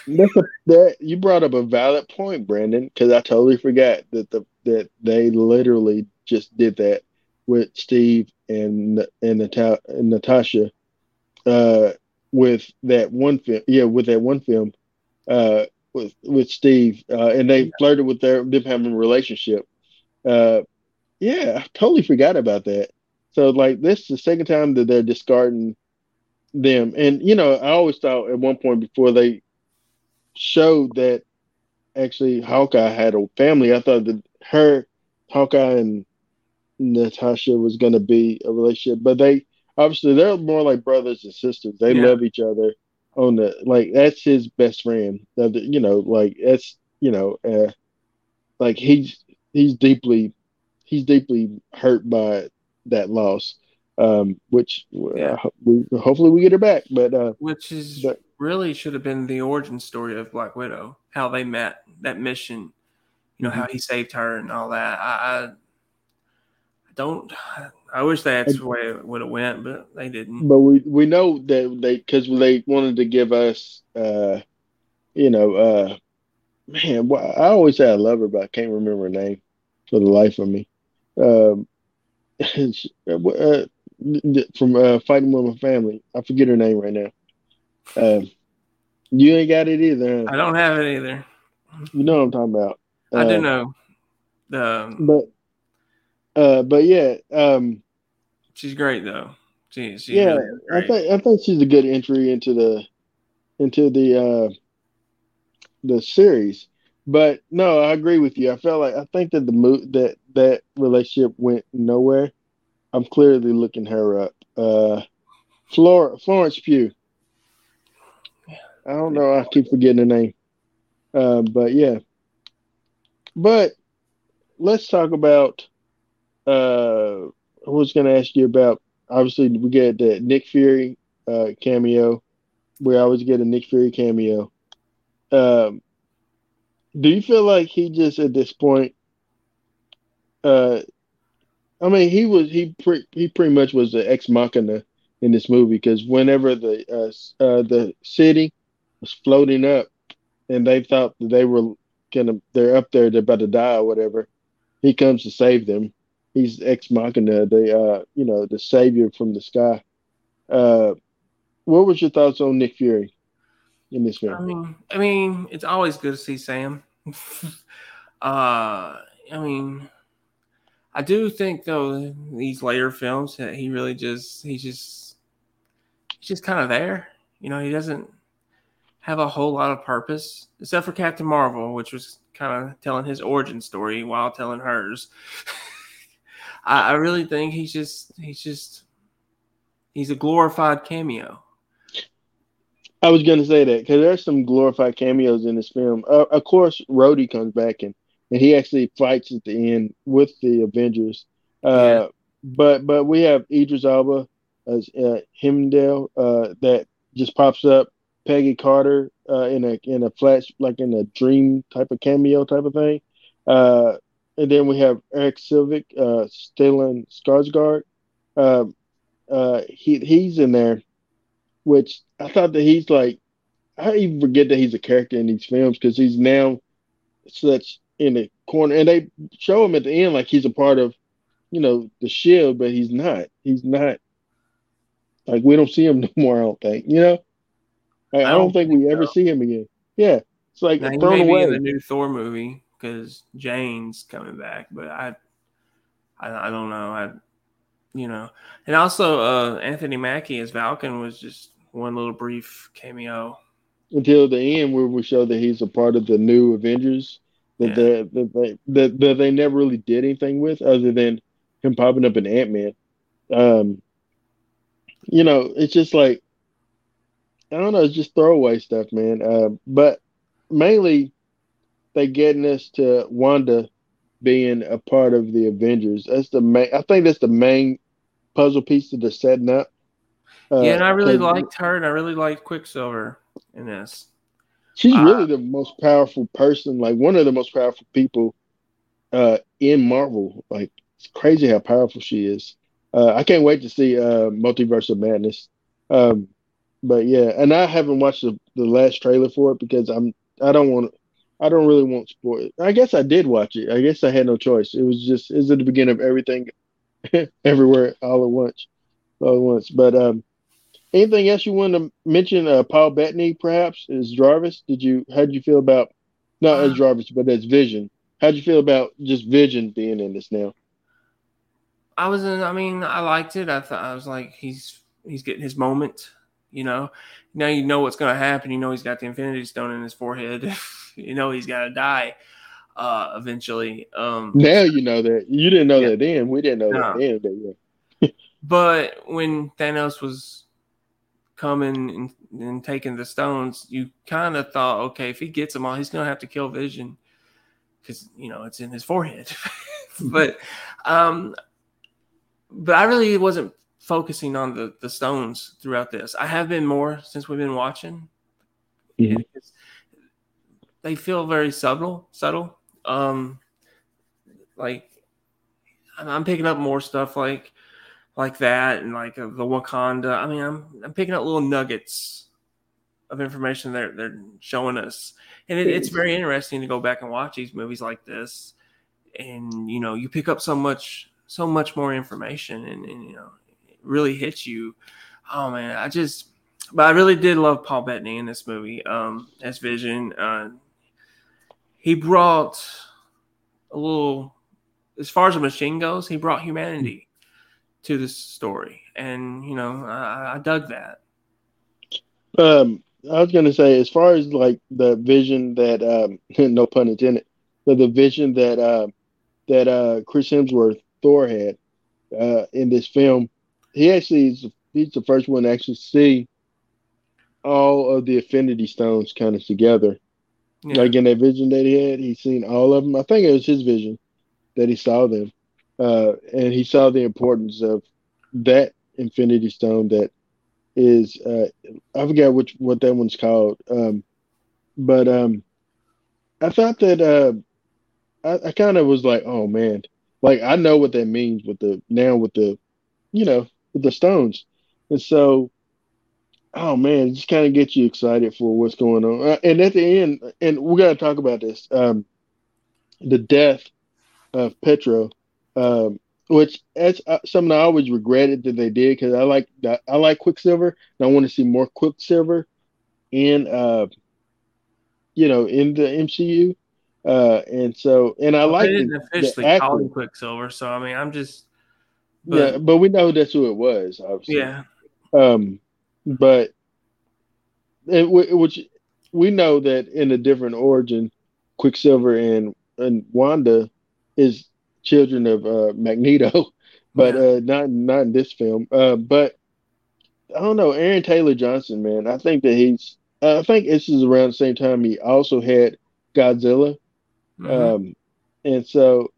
That's a, that you brought up a valid point, Brandon, because I totally forgot that the that they literally just did that with Steve and and, and Natasha, uh, with that one film. Yeah, with that one film, uh, with with Steve, uh, and they flirted with their them having a relationship. Uh, yeah, I totally forgot about that. So like this is the second time that they're discarding them. And you know, I always thought at one point before they showed that actually Hawkeye had a family, I thought that her, Hawkeye and Natasha was going to be a relationship, but they obviously they're more like brothers and sisters. They yeah. love each other on the like that's his best friend. You know, like that's you know, uh, like he's he's deeply he's deeply hurt by that loss um, which yeah. uh, we hopefully we get her back. But uh, which is but, really should have been the origin story of Black Widow, how they met, that mission, you know, mm-hmm. how he saved her and all that. I, I, don't. I wish that's the way it would have went, but they didn't. But we we know that they because they wanted to give us, uh, you know, uh, man. I always say I love her, but I can't remember her name for the life of me. Um, uh, from uh, Fighting with My Family. I forget her name right now. Uh, you ain't got it either. I don't have it either. You know what I'm talking about. Uh, I do know. The but uh, but yeah, um, she's great though. She, she's yeah, really I think I think she's a good entry into the into the uh the series. But no, I agree with you. I felt like I think that the mo- that that relationship went nowhere. I'm clearly looking her up. Uh, Flor- Florence Pugh. I don't know. I keep forgetting the name. Uh, but yeah. But let's talk about. Uh, I was going to ask you about. Obviously, we get the Nick Fury uh, cameo. We always get a Nick Fury cameo. Um, do you feel like he just at this point uh, I mean, he was he pre, he pretty much was the ex machina in this movie because whenever the uh, uh, the city was floating up, and they thought that they were gonna they're up there they're about to die or whatever, he comes to save them. He's ex machina, the uh, you know the savior from the sky. Uh, what was your thoughts on Nick Fury in this film? I mean, I mean, it's always good to see Sam. uh, I mean, I do think though these later films that he really just he's just he's just kind of there. You know, he doesn't have a whole lot of purpose except for Captain Marvel, which was kind of telling his origin story while telling hers. I, I really think he's just he's just he's a glorified cameo. I was going to say that because there's some glorified cameos in this film. Uh, of course, Rhodey comes back and and he actually fights at the end with the Avengers. Uh, yeah. But but we have Idris Elba as uh, Heimdall uh, that just pops up. Peggy Carter uh, in a in a flash like in a dream type of cameo type of thing. And then we have Erik Selvig, uh, Stellan Skarsgård. Uh, uh, he he's in there, which I thought that he's like I even forget that he's a character in these films because he's now such in the corner, and they show him at the end like he's a part of, you know, the shield, but he's not. He's not. Like we don't see him no more. I don't think. You know, like, I, don't I, don't think, think we so. ever see him again. Yeah, it's like now, thrown away. in the new Thor movie because Jane's coming back, but I, I, I don't know. I, you know, and also uh Anthony Mackie as Falcon was just one little brief cameo until the end where we show that he's a part of the new Avengers that yeah. they that they that, that they never really did anything with other than him popping up in Ant Man. Um, you know, it's just like I don't know, it's just throwaway stuff, man. Uh, but mainly they getting us to Wanda being a part of the Avengers. That's the main. I think that's the main puzzle piece that they're setting up. Uh, yeah, and I really liked her, and I really liked Quicksilver in this. She's uh, really the most powerful person, like one of the most powerful people uh, in Marvel. Like it's crazy how powerful she is. Uh, I can't wait to see uh, Multiverse of Madness. Um, but yeah, and I haven't watched the, the last trailer for it because I'm I don't want I don't really want spoil. I guess I did watch it. I guess I had no choice. It was just it's at the beginning of everything, everywhere, all at once, all at once. But um, anything else you want to mention? Uh, Paul Bettany, perhaps, as Jarvis. Did you? How did you feel about not as Jarvis, but as Vision? How'd you feel about just Vision being in this now? I was in. I mean, I liked it. I thought I was like, he's he's getting his moment. You know, now you know what's going to happen. You know he's got the Infinity Stone in his forehead. you know he's got to die uh, eventually. Um, Now you know that. You didn't know Yeah. that then. We didn't know No. that then. But yeah. but when Thanos was coming and, and taking the stones, you kind of thought, okay, if he gets them all, he's going to have to kill Vision because you know it's in his forehead. but um, but I really wasn't focusing on the the stones throughout this. I have been more since we've been watching. Mhm. They feel very subtle, subtle. Um, like I'm, I'm picking up more stuff like like that and like uh, the Wakanda. I mean, I'm I'm picking up little nuggets of information they're they're showing us, and it, it's very interesting to go back and watch these movies like this, and you know you pick up so much so much more information, and, and you know it really hits you. Oh man, I just but I really did love Paul Bettany in this movie um, as Vision. Uh, he brought a little, as far as a machine goes, he brought humanity to this story, and you know I, I dug that. Um, I was gonna say, as far as like the vision that, um, no pun intended, but the vision that uh, that uh, Chris Hemsworth Thor had uh, in this film, he actually is he's the first one to actually see all of the Infinity Stones kind of together. Yeah. Like in that vision that he had, he seen all of them. I think it was his vision that he saw them, uh, and he saw the importance of that Infinity Stone that is uh, I forget which what that one's called, um, but um, I thought that uh, I, I kind of was like, oh man, like I know what that means with the now with the, you know, with the stones, and so, oh man, it just kind of gets you excited for what's going on. Uh, and at the end, and we got to talk about this, um, the death of Pietro, um, which that's uh, something I always regretted that they did because I like I like Quicksilver and I want to see more Quicksilver in uh you know in the MCU uh and so and I like they didn't the officially actor. call him Quicksilver, so I mean, I'm just, yeah but, but we know that's who it was obviously yeah, um but w- which we know that in a different origin Quicksilver and and Wanda is children of uh Magneto but Yeah. uh, not not in this film. Uh, but I don't know, Aaron Taylor Johnson, man. I think that he's. I think this is around the same time he also had Godzilla, Mhm. um, and so,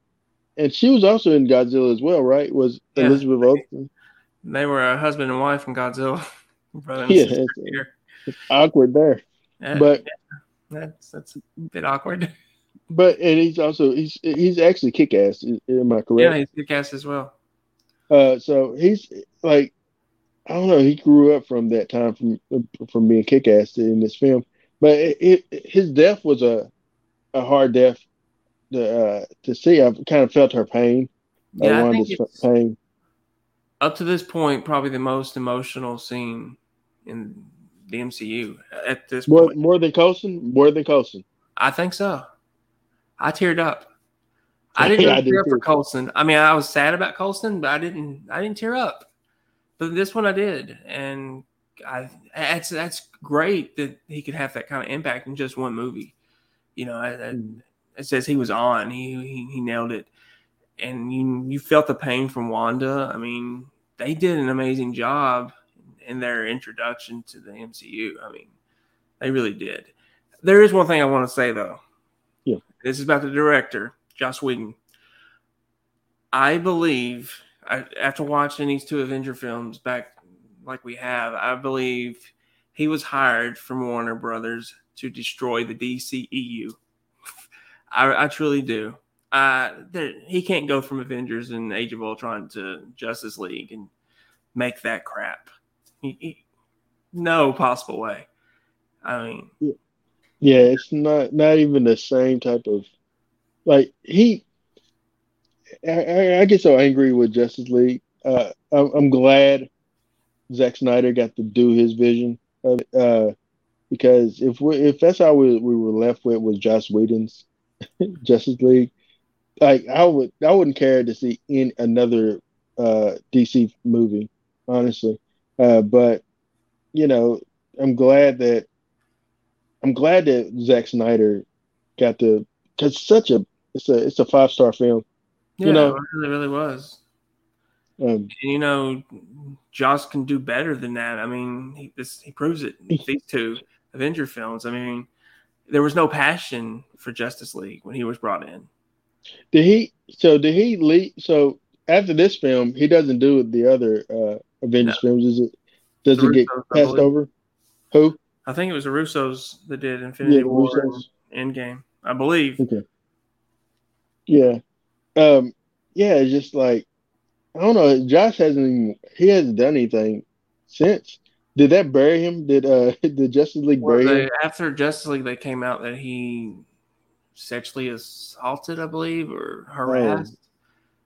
and she was also in Godzilla as well, right? Was Yeah. Elizabeth Olsen? they were a husband and wife in Godzilla, brother Yeah, it's, it's awkward there, Yeah, but that's that's a bit awkward. but and he's also he's he's actually kick ass. Am I correct? Yeah, he's kick ass as well. Uh, so he's like, I don't know. He grew up from that time from from being kick ass in this film, but it, it, his death was a a hard death to uh, to see. I've kind of felt her pain. uh, Yeah, I think it's pain. up to this point probably the most emotional scene in the MCU at this More point. more than Coulson. More than Coulson. I think so. I teared up. I didn't Yeah, I did tear up for. Coulson. I mean, I was sad about Coulson, but I didn't. I didn't tear up. But this one I did, and I that's that's great that he could have that kind of impact in just one movie. You know, I- I- Mm. it says he was on. He, he he nailed it, and you you felt the pain from Wanda. I mean, they did an amazing job in their introduction to the MCU. I mean, they really did. There is one thing I want to say though. Yeah. This is about the director, Joss Whedon. I believe I, after watching these two Avenger films back like we have, I believe he was hired from Warner Brothers to destroy the DCEU. I, I truly do. Uh, there, he can't go from Avengers and Age of Ultron to Justice League and make that crap. No possible way. I mean, yeah, it's not not even the same type of like he. I, I get so angry with Justice League. Uh, I'm, I'm glad Zack Snyder got to do his vision of it, uh, because if we if that's how we, we were left with was Joss Whedon's Justice League, like I would I wouldn't care to see in another uh, DC movie, honestly. Uh, but you know, I'm glad that I'm glad that Zack Snyder got the because such a it's a it's a five star film. Yeah, you know, it really, really was. Um, And, you know, Joss can do better than that. I mean, he this he proves it. These two Avenger films. I mean, there was no passion for Justice League when he was brought in. did he? So did he leave? So after this film, he doesn't do the other uh, Avengers films. Is it? Does The it get Russos, passed over? Who? I think it was the Russos that did Infinity Yeah, War Russos. and Endgame. I believe. Okay. Yeah. Um. Yeah. It's just like I don't know. Josh hasn't even he hasn't done anything since. Did that bury him? Did uh did Justice League Well, bury they, him? after Justice League, they came out that he sexually assaulted, I believe, or harassed.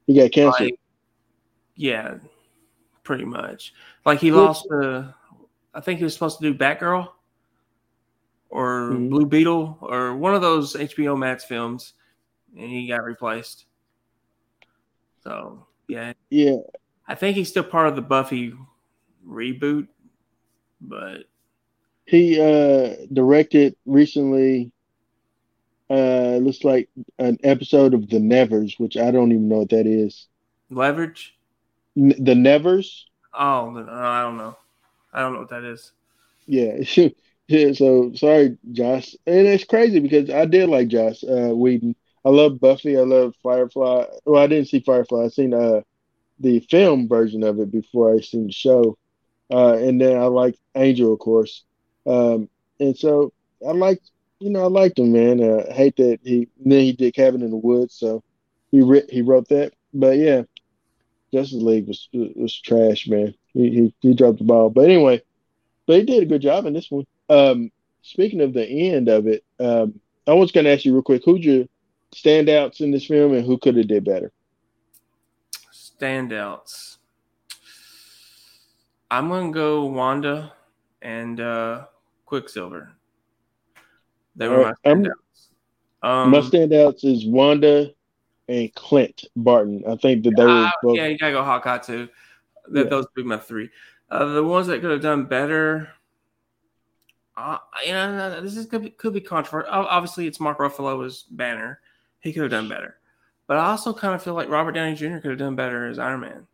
He got cancer. Like, yeah, pretty much. Like he lost the. I think he was supposed to do Batgirl or Mhm. Blue Beetle or one of those HBO Max films, and he got replaced. So yeah, yeah. I think he's still part of the Buffy reboot, but He uh directed recently. Uh, looks like an episode of The Nevers, which I don't even know what that is. Leverage. The Nevers. Oh, I don't know. I don't know what that is. Yeah. yeah. So sorry, Josh. And it's crazy because I did like Josh uh, Whedon. I love Buffy. I love Firefly. Well, I didn't see Firefly. I seen uh the film version of it before I seen the show. Uh, and then I liked Angel, of course. Um, and so I liked, you know, I liked him, man. Uh, I hate that he then he did Cabin in the Woods, so he writ, he wrote that. But yeah, Justice League was was trash, man. He he, he dropped the ball. But anyway, but he did a good job in this one. Um, speaking of the end of it, um, I was going to ask you real quick, who'd your standouts in this film, and who could have did better? Standouts. I'm gonna go Wanda and uh Quicksilver. They were Alright, my standouts. Um, My standouts is Wanda and Clint Barton. I think that they were uh, both. yeah, you gotta go Hawkeye too. That Yeah. those would be my three. Uh, the ones that could have done better. Uh, you know, this is could be, could be controversial. Obviously, it's Mark Ruffalo's Banner. He could have done better, but I also kind of feel like Robert Downey Jr. could have done better as Iron Man.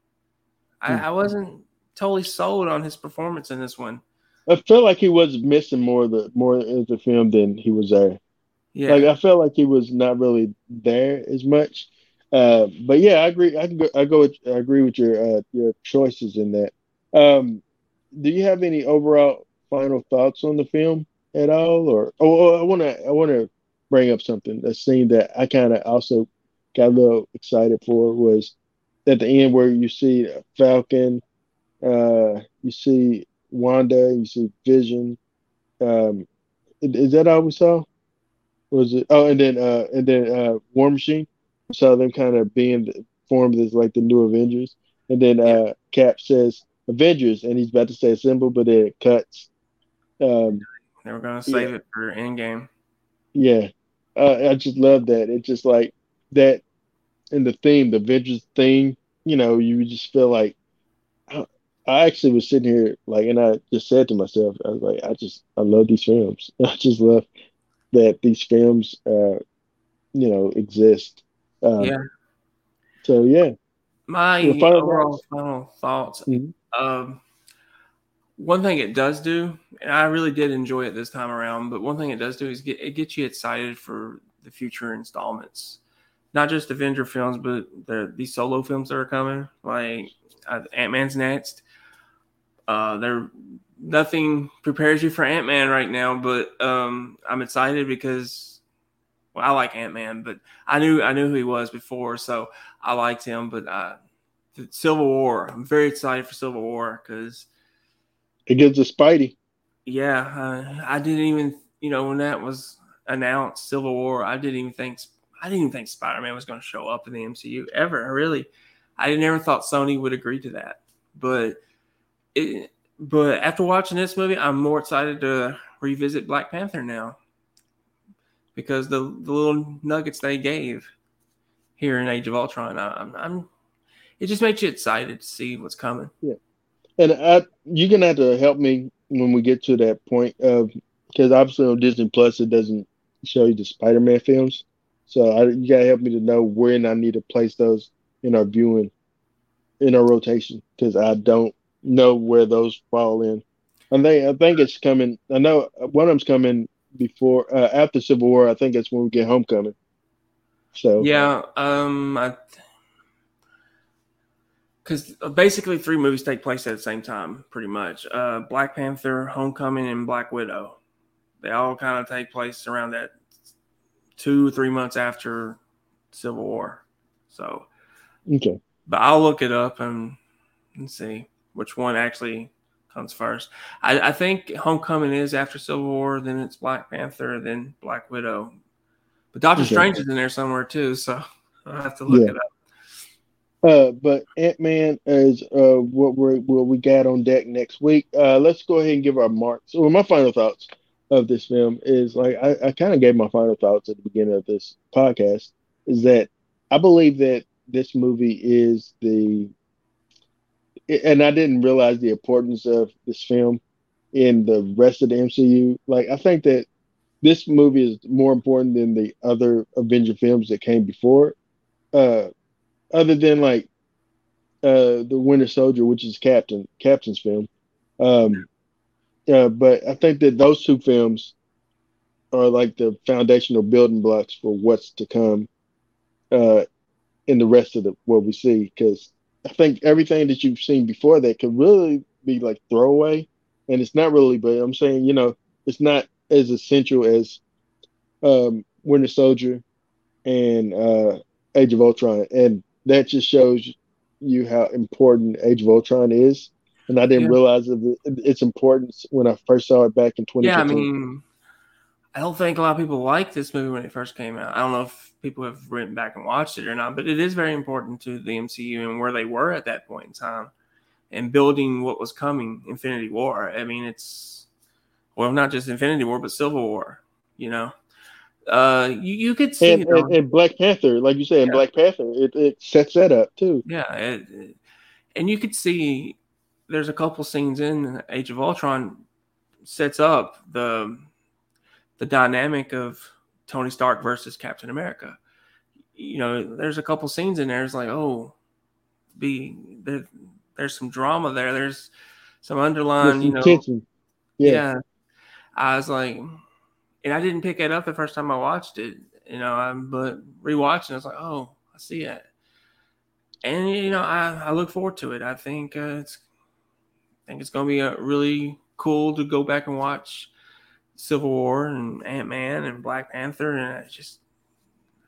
I, Hmm. I wasn't totally sold on his performance in this one. I felt like he was missing more of the more of the film than he was there. Yeah, Like I felt like he was not really there as much. Uh, but yeah, I agree. I go. I go. With, I agree with your uh, your choices in that. Um, do you have any overall final thoughts on the film at all? Or oh, oh I want to I want to bring up something. A scene that I kind of also got a little excited for was at the end where you see Falcon, uh, you see Wanda, you see Vision. Um, is that all we saw? Was it? Oh, and then uh, and then uh, War Machine. Saw them kind of being formed as like the new Avengers, and then uh, Cap says Avengers, and he's about to say assemble, but then it cuts. Um, they were gonna save it for Endgame. yeah, uh, I just love that. It's just like that, and the theme, the Avengers theme. You know, you just feel like. I, I actually was sitting here like, and I just said to myself, I was like, I just, I love these films. I just love that these films, uh, you know, exist. Um, yeah, So yeah, my final overall thoughts? final thoughts. Mhm. Um, one thing it does do, and I really did enjoy it this time around, but one thing it does do is get it gets you excited for the future installments, not just Avenger films, but the these solo films that are coming. Like uh, Ant Man's next. Uh, there, nothing prepares you for Ant Man right now, but um, I'm excited because well, I like Ant Man, but I knew I knew who he was before, so I liked him. But uh, Civil War, I'm very excited for Civil War because it gives a Spidey. Yeah, uh, I didn't even you know when that was announced, Civil War, I didn't even think I didn't even think Spider Man was going to show up in the MCU ever. I really, I never thought Sony would agree to that, but it, but after watching this movie, I'm more excited to revisit Black Panther now because the, the little nuggets they gave here in Age of Ultron, I'm, I'm it just makes you excited to see what's coming. Yeah, and I, you're gonna have to help me when we get to that point of because obviously on Disney Plus it doesn't show you the Spider-Man films, so I, you gotta help me to know when I need to place those in our viewing in our rotation because I don't know where those fall in. I think I think it's coming. I know one of them's coming before uh, after Civil War. I think that's when we get Homecoming. So yeah, um, I because basically three movies take place at the same time, pretty much. Uh, Black Panther, Homecoming, and Black Widow. They all kind of take place around that two, three months after Civil War. So, okay. But I'll look it up and, and see which one actually comes first. I, I think Homecoming is after Civil War, then it's Black Panther, then Black Widow. But Doctor okay. Strange is in there somewhere too, so I'll have to look yeah. it up. Uh, but Ant Man is uh, what we what we got on deck next week. Uh, let's go ahead and give our marks. Well, my final thoughts of this film is like I, I kind of gave my final thoughts at the beginning of this podcast. Is that I believe that this movie is the, and I didn't realize the importance of this film in the rest of the MCU. Like I think that this movie is more important than the other Avenger films that came before. Uh, other than like uh, the Winter Soldier, which is Captain Captain's film. Um, uh, but I think that those two films are like the foundational building blocks for what's to come uh, in the rest of the what we see. Because I think everything that you've seen before that could really be like throwaway, and it's not really. But I'm saying, you know, it's not as essential as um, Winter Soldier and uh, Age of Ultron, and that just shows you how important Age of Ultron is. And I didn't yeah. realize its importance when I first saw it back in 2015. Yeah, I mean, I don't think a lot of people liked this movie when it first came out. I don't know if people have written back and watched it or not, but it is very important to the MCU and where they were at that point in time and building what was coming Infinity War. I mean, it's, well, not just Infinity War, but Civil War, you know? uh you, you could see and, and, and, black panther like you said in black panther it, it sets that up too yeah it, it, and you could see there's a couple scenes in age of ultron sets up the the dynamic of tony stark versus captain america you know there's a couple scenes in there it's like oh be there, there's some drama there there's some underlying you know tension. Yeah. yeah i was like and I didn't pick it up the first time I watched it, you know. I'm, but rewatching, I was like, oh, I see it, and you know, I, I look forward to it. I think uh, it's, I think it's going to be a really cool to go back and watch Civil War and Ant Man and Black Panther, and just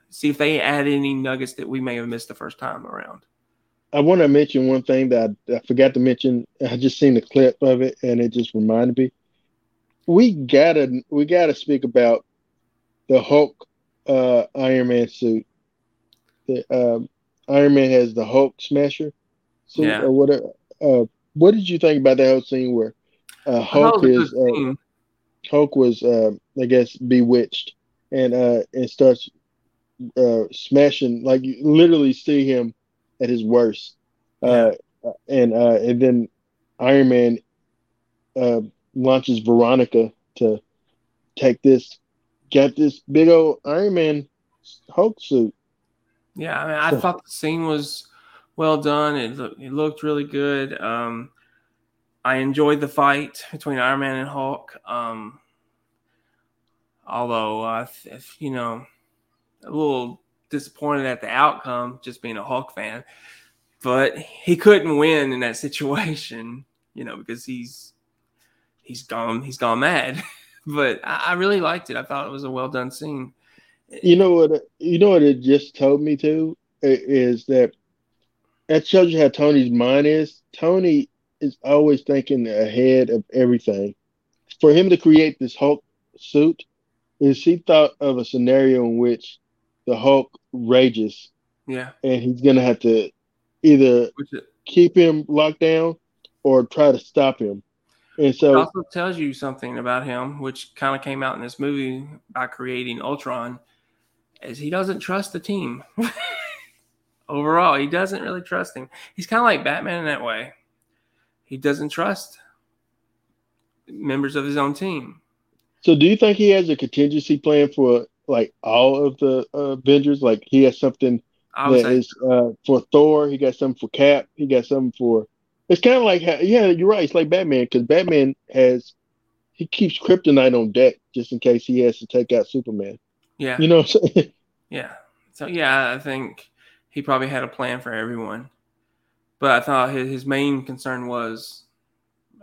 see if they add any nuggets that we may have missed the first time around. I want to mention one thing that I, I forgot to mention. I just seen the clip of it, and it just reminded me we gotta we gotta speak about the Hulk uh, Iron Man suit. The um, Iron Man has the Hulk Smasher suit yeah. or whatever. Uh, what did you think about that whole scene where uh, Hulk is uh, Hulk was uh, I guess bewitched and uh, and starts uh, smashing like you literally see him at his worst. Uh, and uh, and then Iron Man uh, launches Veronica to take this, get this big old Iron Man Hulk suit. Yeah, I mean, I so. thought the scene was well done. It, it looked really good. Um, I enjoyed the fight between Iron Man and Hulk. Um, although, uh, if, you know, a little disappointed at the outcome, just being a Hulk fan. But he couldn't win in that situation you know, because he's he's gone he's gone mad. but I, I, really liked it. I thought it was a well done scene. You know what? You know what it just told me to is that that shows you how Tony's mind is. Tony is always thinking ahead of everything. For him to create this Hulk suit, is he thought of a scenario in which the Hulk rages. Yeah. And he's gonna have to either keep him locked down or try to stop him. And so it also tells you something about him, which kind of came out in this movie by creating Ultron, is he doesn't trust the team. Overall, he doesn't really trust him. He's kind of like Batman in that way. He doesn't trust members of his own team. So, do you think he has a contingency plan for like all of the uh, Avengers? Like he has something that is uh, for Thor. He got something for Cap. He got something for it's kind of like yeah, you're right. It's like Batman because Batman has he keeps kryptonite on deck just in case he has to take out Superman. Yeah, you know. yeah. So yeah, I think he probably had a plan for everyone, but I thought his, his main concern was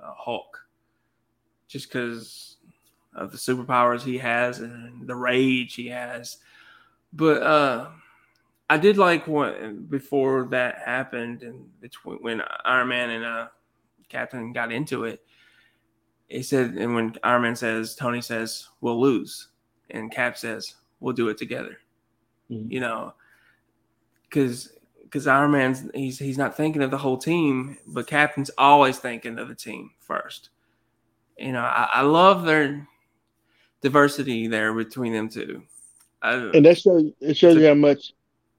uh, Hulk, just because of the superpowers he has and the rage he has. But uh I did like what before that happened and between when Iron Man and uh, Captain got into it. He said, and when Iron Man says, Tony says, "We'll lose," and Cap says, "We'll do it together." Mm-hmm. You know, because because Iron Man's he's he's not thinking of the whole team, but Captain's always thinking of the team first. You know, I, I love their diversity there between them two. I, and that shows it shows you how much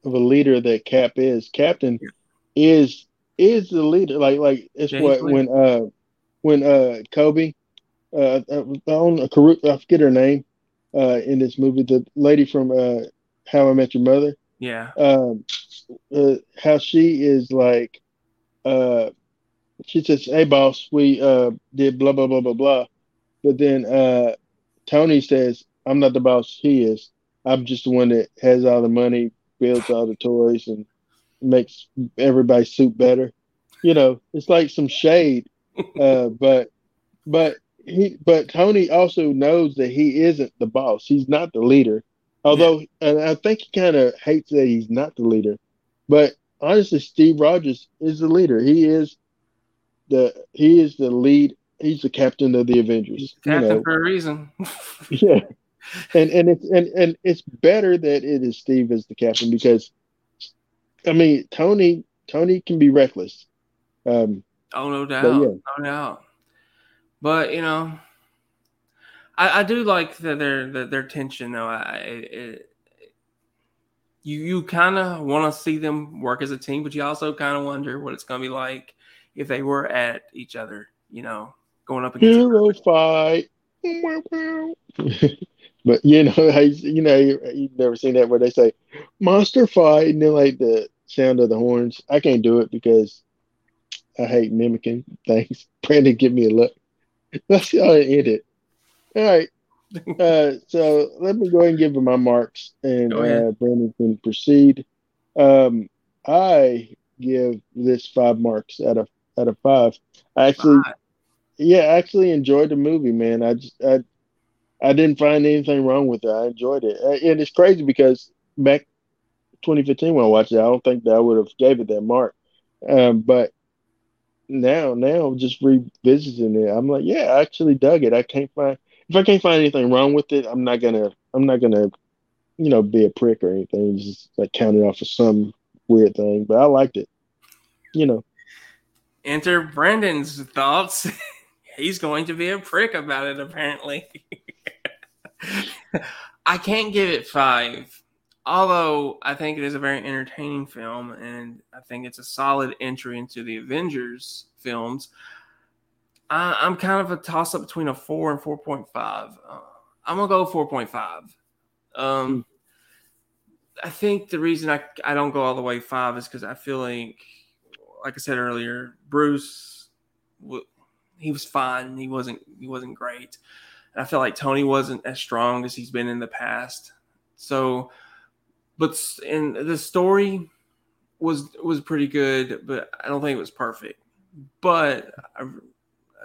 of a leader that Cap is. Captain is is the leader. Like like it's yeah, what when uh when uh Cobie uh, uh on a I forget her name uh in this movie the lady from uh How I Met Your Mother. Yeah. Um uh, how she is like uh she says, Hey boss, we uh did blah blah blah blah blah. But then uh Tony says, I'm not the boss, he is. I'm just the one that has all the money, builds all the toys and makes everybody's suit better. You know, it's like some shade. Uh, but but he but Tony also knows that he isn't the boss. He's not the leader. Although yeah. and I think he kind of hates that he's not the leader. But honestly, Steve Rogers is the leader. He is the he is the lead. He's the captain of the Avengers. captain you know. for a reason. yeah and and it's and, and it's better that it is Steve as the captain because I mean Tony Tony can be reckless. Um, oh no doubt, yeah. no doubt. But you know, I, I do like the, their the, their tension though. I it, you you kind of want to see them work as a team, but you also kind of wonder what it's going to be like if they were at each other. You know, going up against hero fight. But you know, I, you know, you, have never seen that where they say monster fight and then like the sound of the horns. I can't do it because I hate mimicking things. Brandon, give me a look. Let's go ahead end it. All right. Uh, so let me go ahead and give my marks, and uh, Brandon can proceed. Um, I give this five marks out of out of five. I actually, five. yeah, I actually enjoyed the movie, man. I just I I didn't find anything wrong with it. I enjoyed it, and it's crazy because back 2015 when I watched it, I don't think that I would have gave it that mark. Um, but now, now just revisiting it, I'm like, yeah, I actually dug it. I can't find if I can't find anything wrong with it, I'm not gonna, I'm not gonna, you know, be a prick or anything. Just like count it off as some weird thing. But I liked it. You know. Enter Brandon's thoughts. He's going to be a prick about it, apparently. I can't give it five, although I think it is a very entertaining film, and I think it's a solid entry into the Avengers films. I, am kind of a toss up between a four and four point five. Uh, I'm gonna go four point five. Um, I think the reason I I don't go all the way five is because I feel like, like I said earlier, Bruce, he was fine. He wasn't he wasn't great. I feel like Tony wasn't as strong as he's been in the past. So, but in the story was was pretty good, but I don't think it was perfect. But I,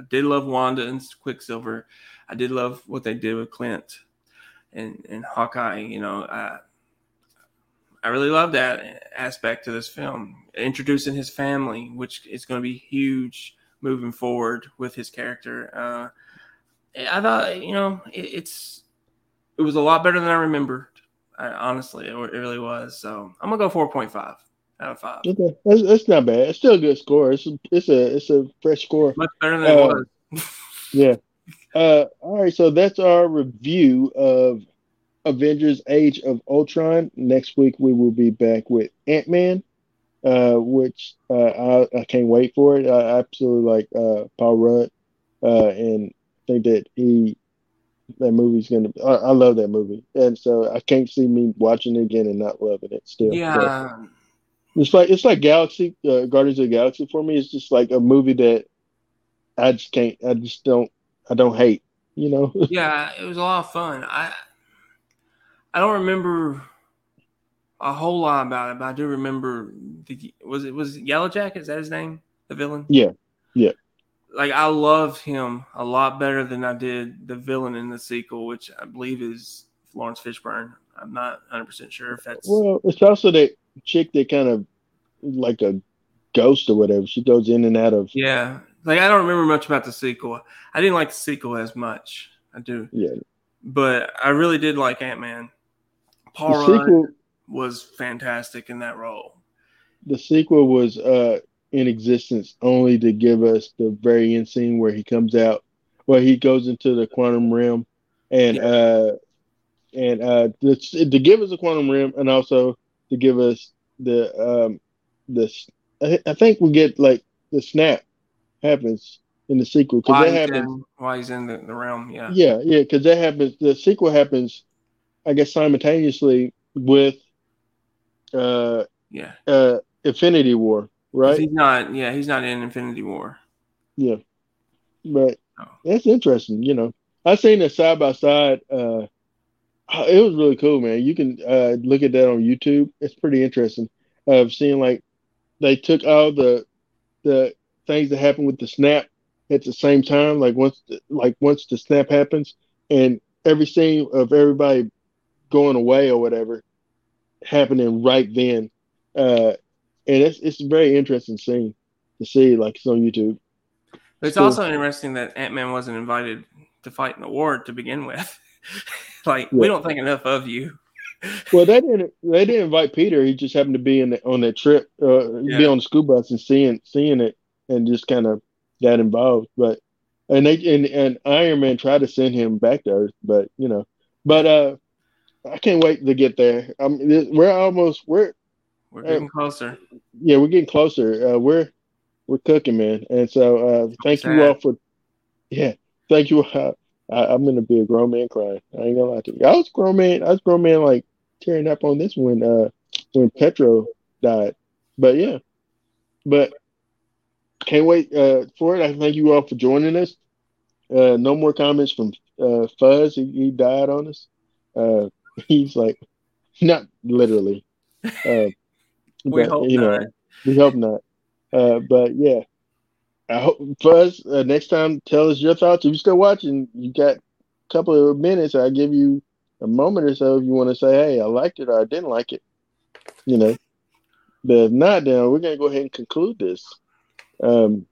I did love Wanda and Quicksilver. I did love what they did with Clint and and Hawkeye. You know, I I really love that aspect to this film, introducing his family, which is going to be huge moving forward with his character. Uh, I thought, you know, it, it's it was a lot better than I remembered. I, honestly, it, it, really was. So I'm gonna go 4.5 out of five. Okay, that's, that's not bad. It's still a good score. It's a, it's a it's a fresh score. Much better than uh, it was. yeah. Uh, all right, so that's our review of Avengers: Age of Ultron. Next week we will be back with Ant Man, uh, which uh, I, I can't wait for it. I absolutely like uh, Paul Rudd, uh, and think that he that movie's gonna. I, I, love that movie, and so I can't see me watching it again and not loving it still. Yeah. It's like it's like Galaxy uh, Guardians of the Galaxy for me. It's just like a movie that I just can't. I just don't. I don't hate. You know. yeah, it was a lot of fun. I I don't remember a whole lot about it, but I do remember the was it was Yellow Jacket? Is that his name? The villain? Yeah, yeah. Like I loved him a lot better than I did the villain in the sequel, which I believe is Laurence Fishburne. I'm not 100 percent sure if that's. Well, it's also that chick that kind of like a ghost or whatever. She goes in and out of. Yeah, like I don't remember much about the sequel. I didn't like the sequel as much. I do. Yeah. But I really did like Ant Man. Paul the sequel, was fantastic in that role. The sequel was uh, in existence only to give us the very end scene where he comes out, where he goes into the quantum realm, and yeah. uh, and uh, to, to give us a quantum realm, and also to give us the um, this. I, I think we get like the snap happens in the sequel because that happens in, while he's in the, the realm. Yeah, yeah, yeah. Because that happens. The sequel happens, I guess, simultaneously with uh, yeah, uh, Infinity War, right? He's not. Yeah, he's not in Infinity War. Yeah, but oh. that's interesting. You know, I've seen it side by side. Uh, it was really cool, man. You can uh, look at that on YouTube. It's pretty interesting. I've seen like they took all the the things that happened with the snap at the same time. Like once the, like once the snap happens, and every scene of everybody going away or whatever happening right then. Uh, and it's it's a very interesting scene to see, like it's on YouTube. It's so, also interesting that Ant Man wasn't invited to fight in the war to begin with. like yeah. we don't think enough of you. well, they didn't. They didn't invite Peter. He just happened to be in the, on that trip, uh, yeah. be on the school bus and seeing seeing it, and just kind of got involved. But and they and, and Iron Man tried to send him back to Earth, but you know, but uh, I can't wait to get there. Um, we're almost we're we're getting uh, closer. Yeah, we're getting closer. Uh, we're we're cooking, man. And so uh, thank Sad. you all for yeah, thank you. Uh, I, am gonna be a grown man crying. I ain't gonna lie to you. I was grown man. I was grown man like tearing up on this when uh when Pietro died. But yeah, but can't wait uh, for it. I thank you all for joining us. Uh, no more comments from uh, Fuzz. He, he died on us. Uh, he's like, not literally. Uh, we but, hope you not. know, we hope not. Uh, but yeah, I hope Fuzz. Uh, next time, tell us your thoughts. If you're still watching, you got a couple of minutes. I give you a moment or so if you want to say, "Hey, I liked it" or "I didn't like it." You know. But if not, then we're gonna go ahead and conclude this. Um,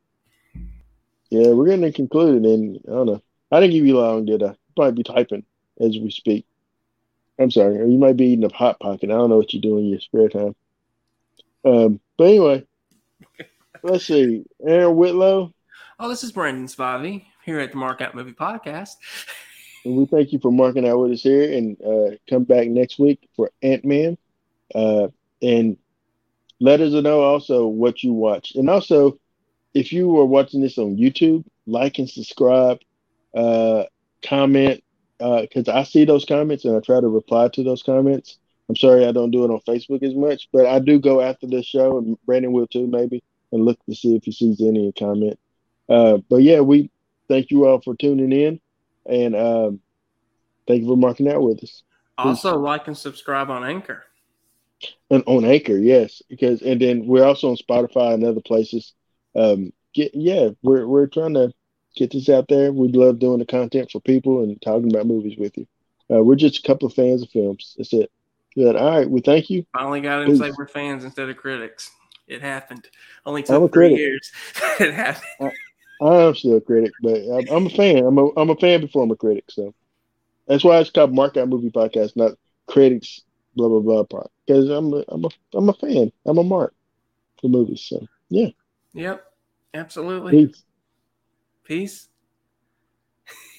yeah, we're gonna conclude it, and I don't know. I didn't give you long, did I? You might be typing as we speak. I'm sorry, or you might be eating a hot pocket. I don't know what you do in your spare time. Um, but anyway, let's see. Aaron Whitlow. Oh, this is Brandon Spivey here at the Mark Out Movie Podcast. And we thank you for marking out with us here, and uh, come back next week for Ant Man. Uh, and let us know also what you watch, and also if you are watching this on YouTube, like and subscribe, uh, comment, because uh, I see those comments and I try to reply to those comments. I'm sorry I don't do it on Facebook as much, but I do go after the show, and Brandon will too, maybe, and look to see if he sees any comment. Uh, but yeah, we thank you all for tuning in, and um, thank you for marking out with us. Also, Please. like and subscribe on Anchor. And on Anchor, yes, because and then we're also on Spotify and other places. Um, get yeah, we're we're trying to get this out there. We love doing the content for people and talking about movies with you. Uh, we're just a couple of fans of films. That's it. Good. All right. We thank you. Finally got him to say we're fans instead of critics. It happened. Only took three critic. years. it happened. I, I, am still a critic, but I'm, I'm, a fan. I'm a I'm a fan before I'm a critic. So that's why it's called Mark Out Movie Podcast, not critics. Blah blah blah. Part because I'm a, I'm a I'm a fan. I'm a mark for movies. So yeah. Yep. Absolutely. Peace. Peace.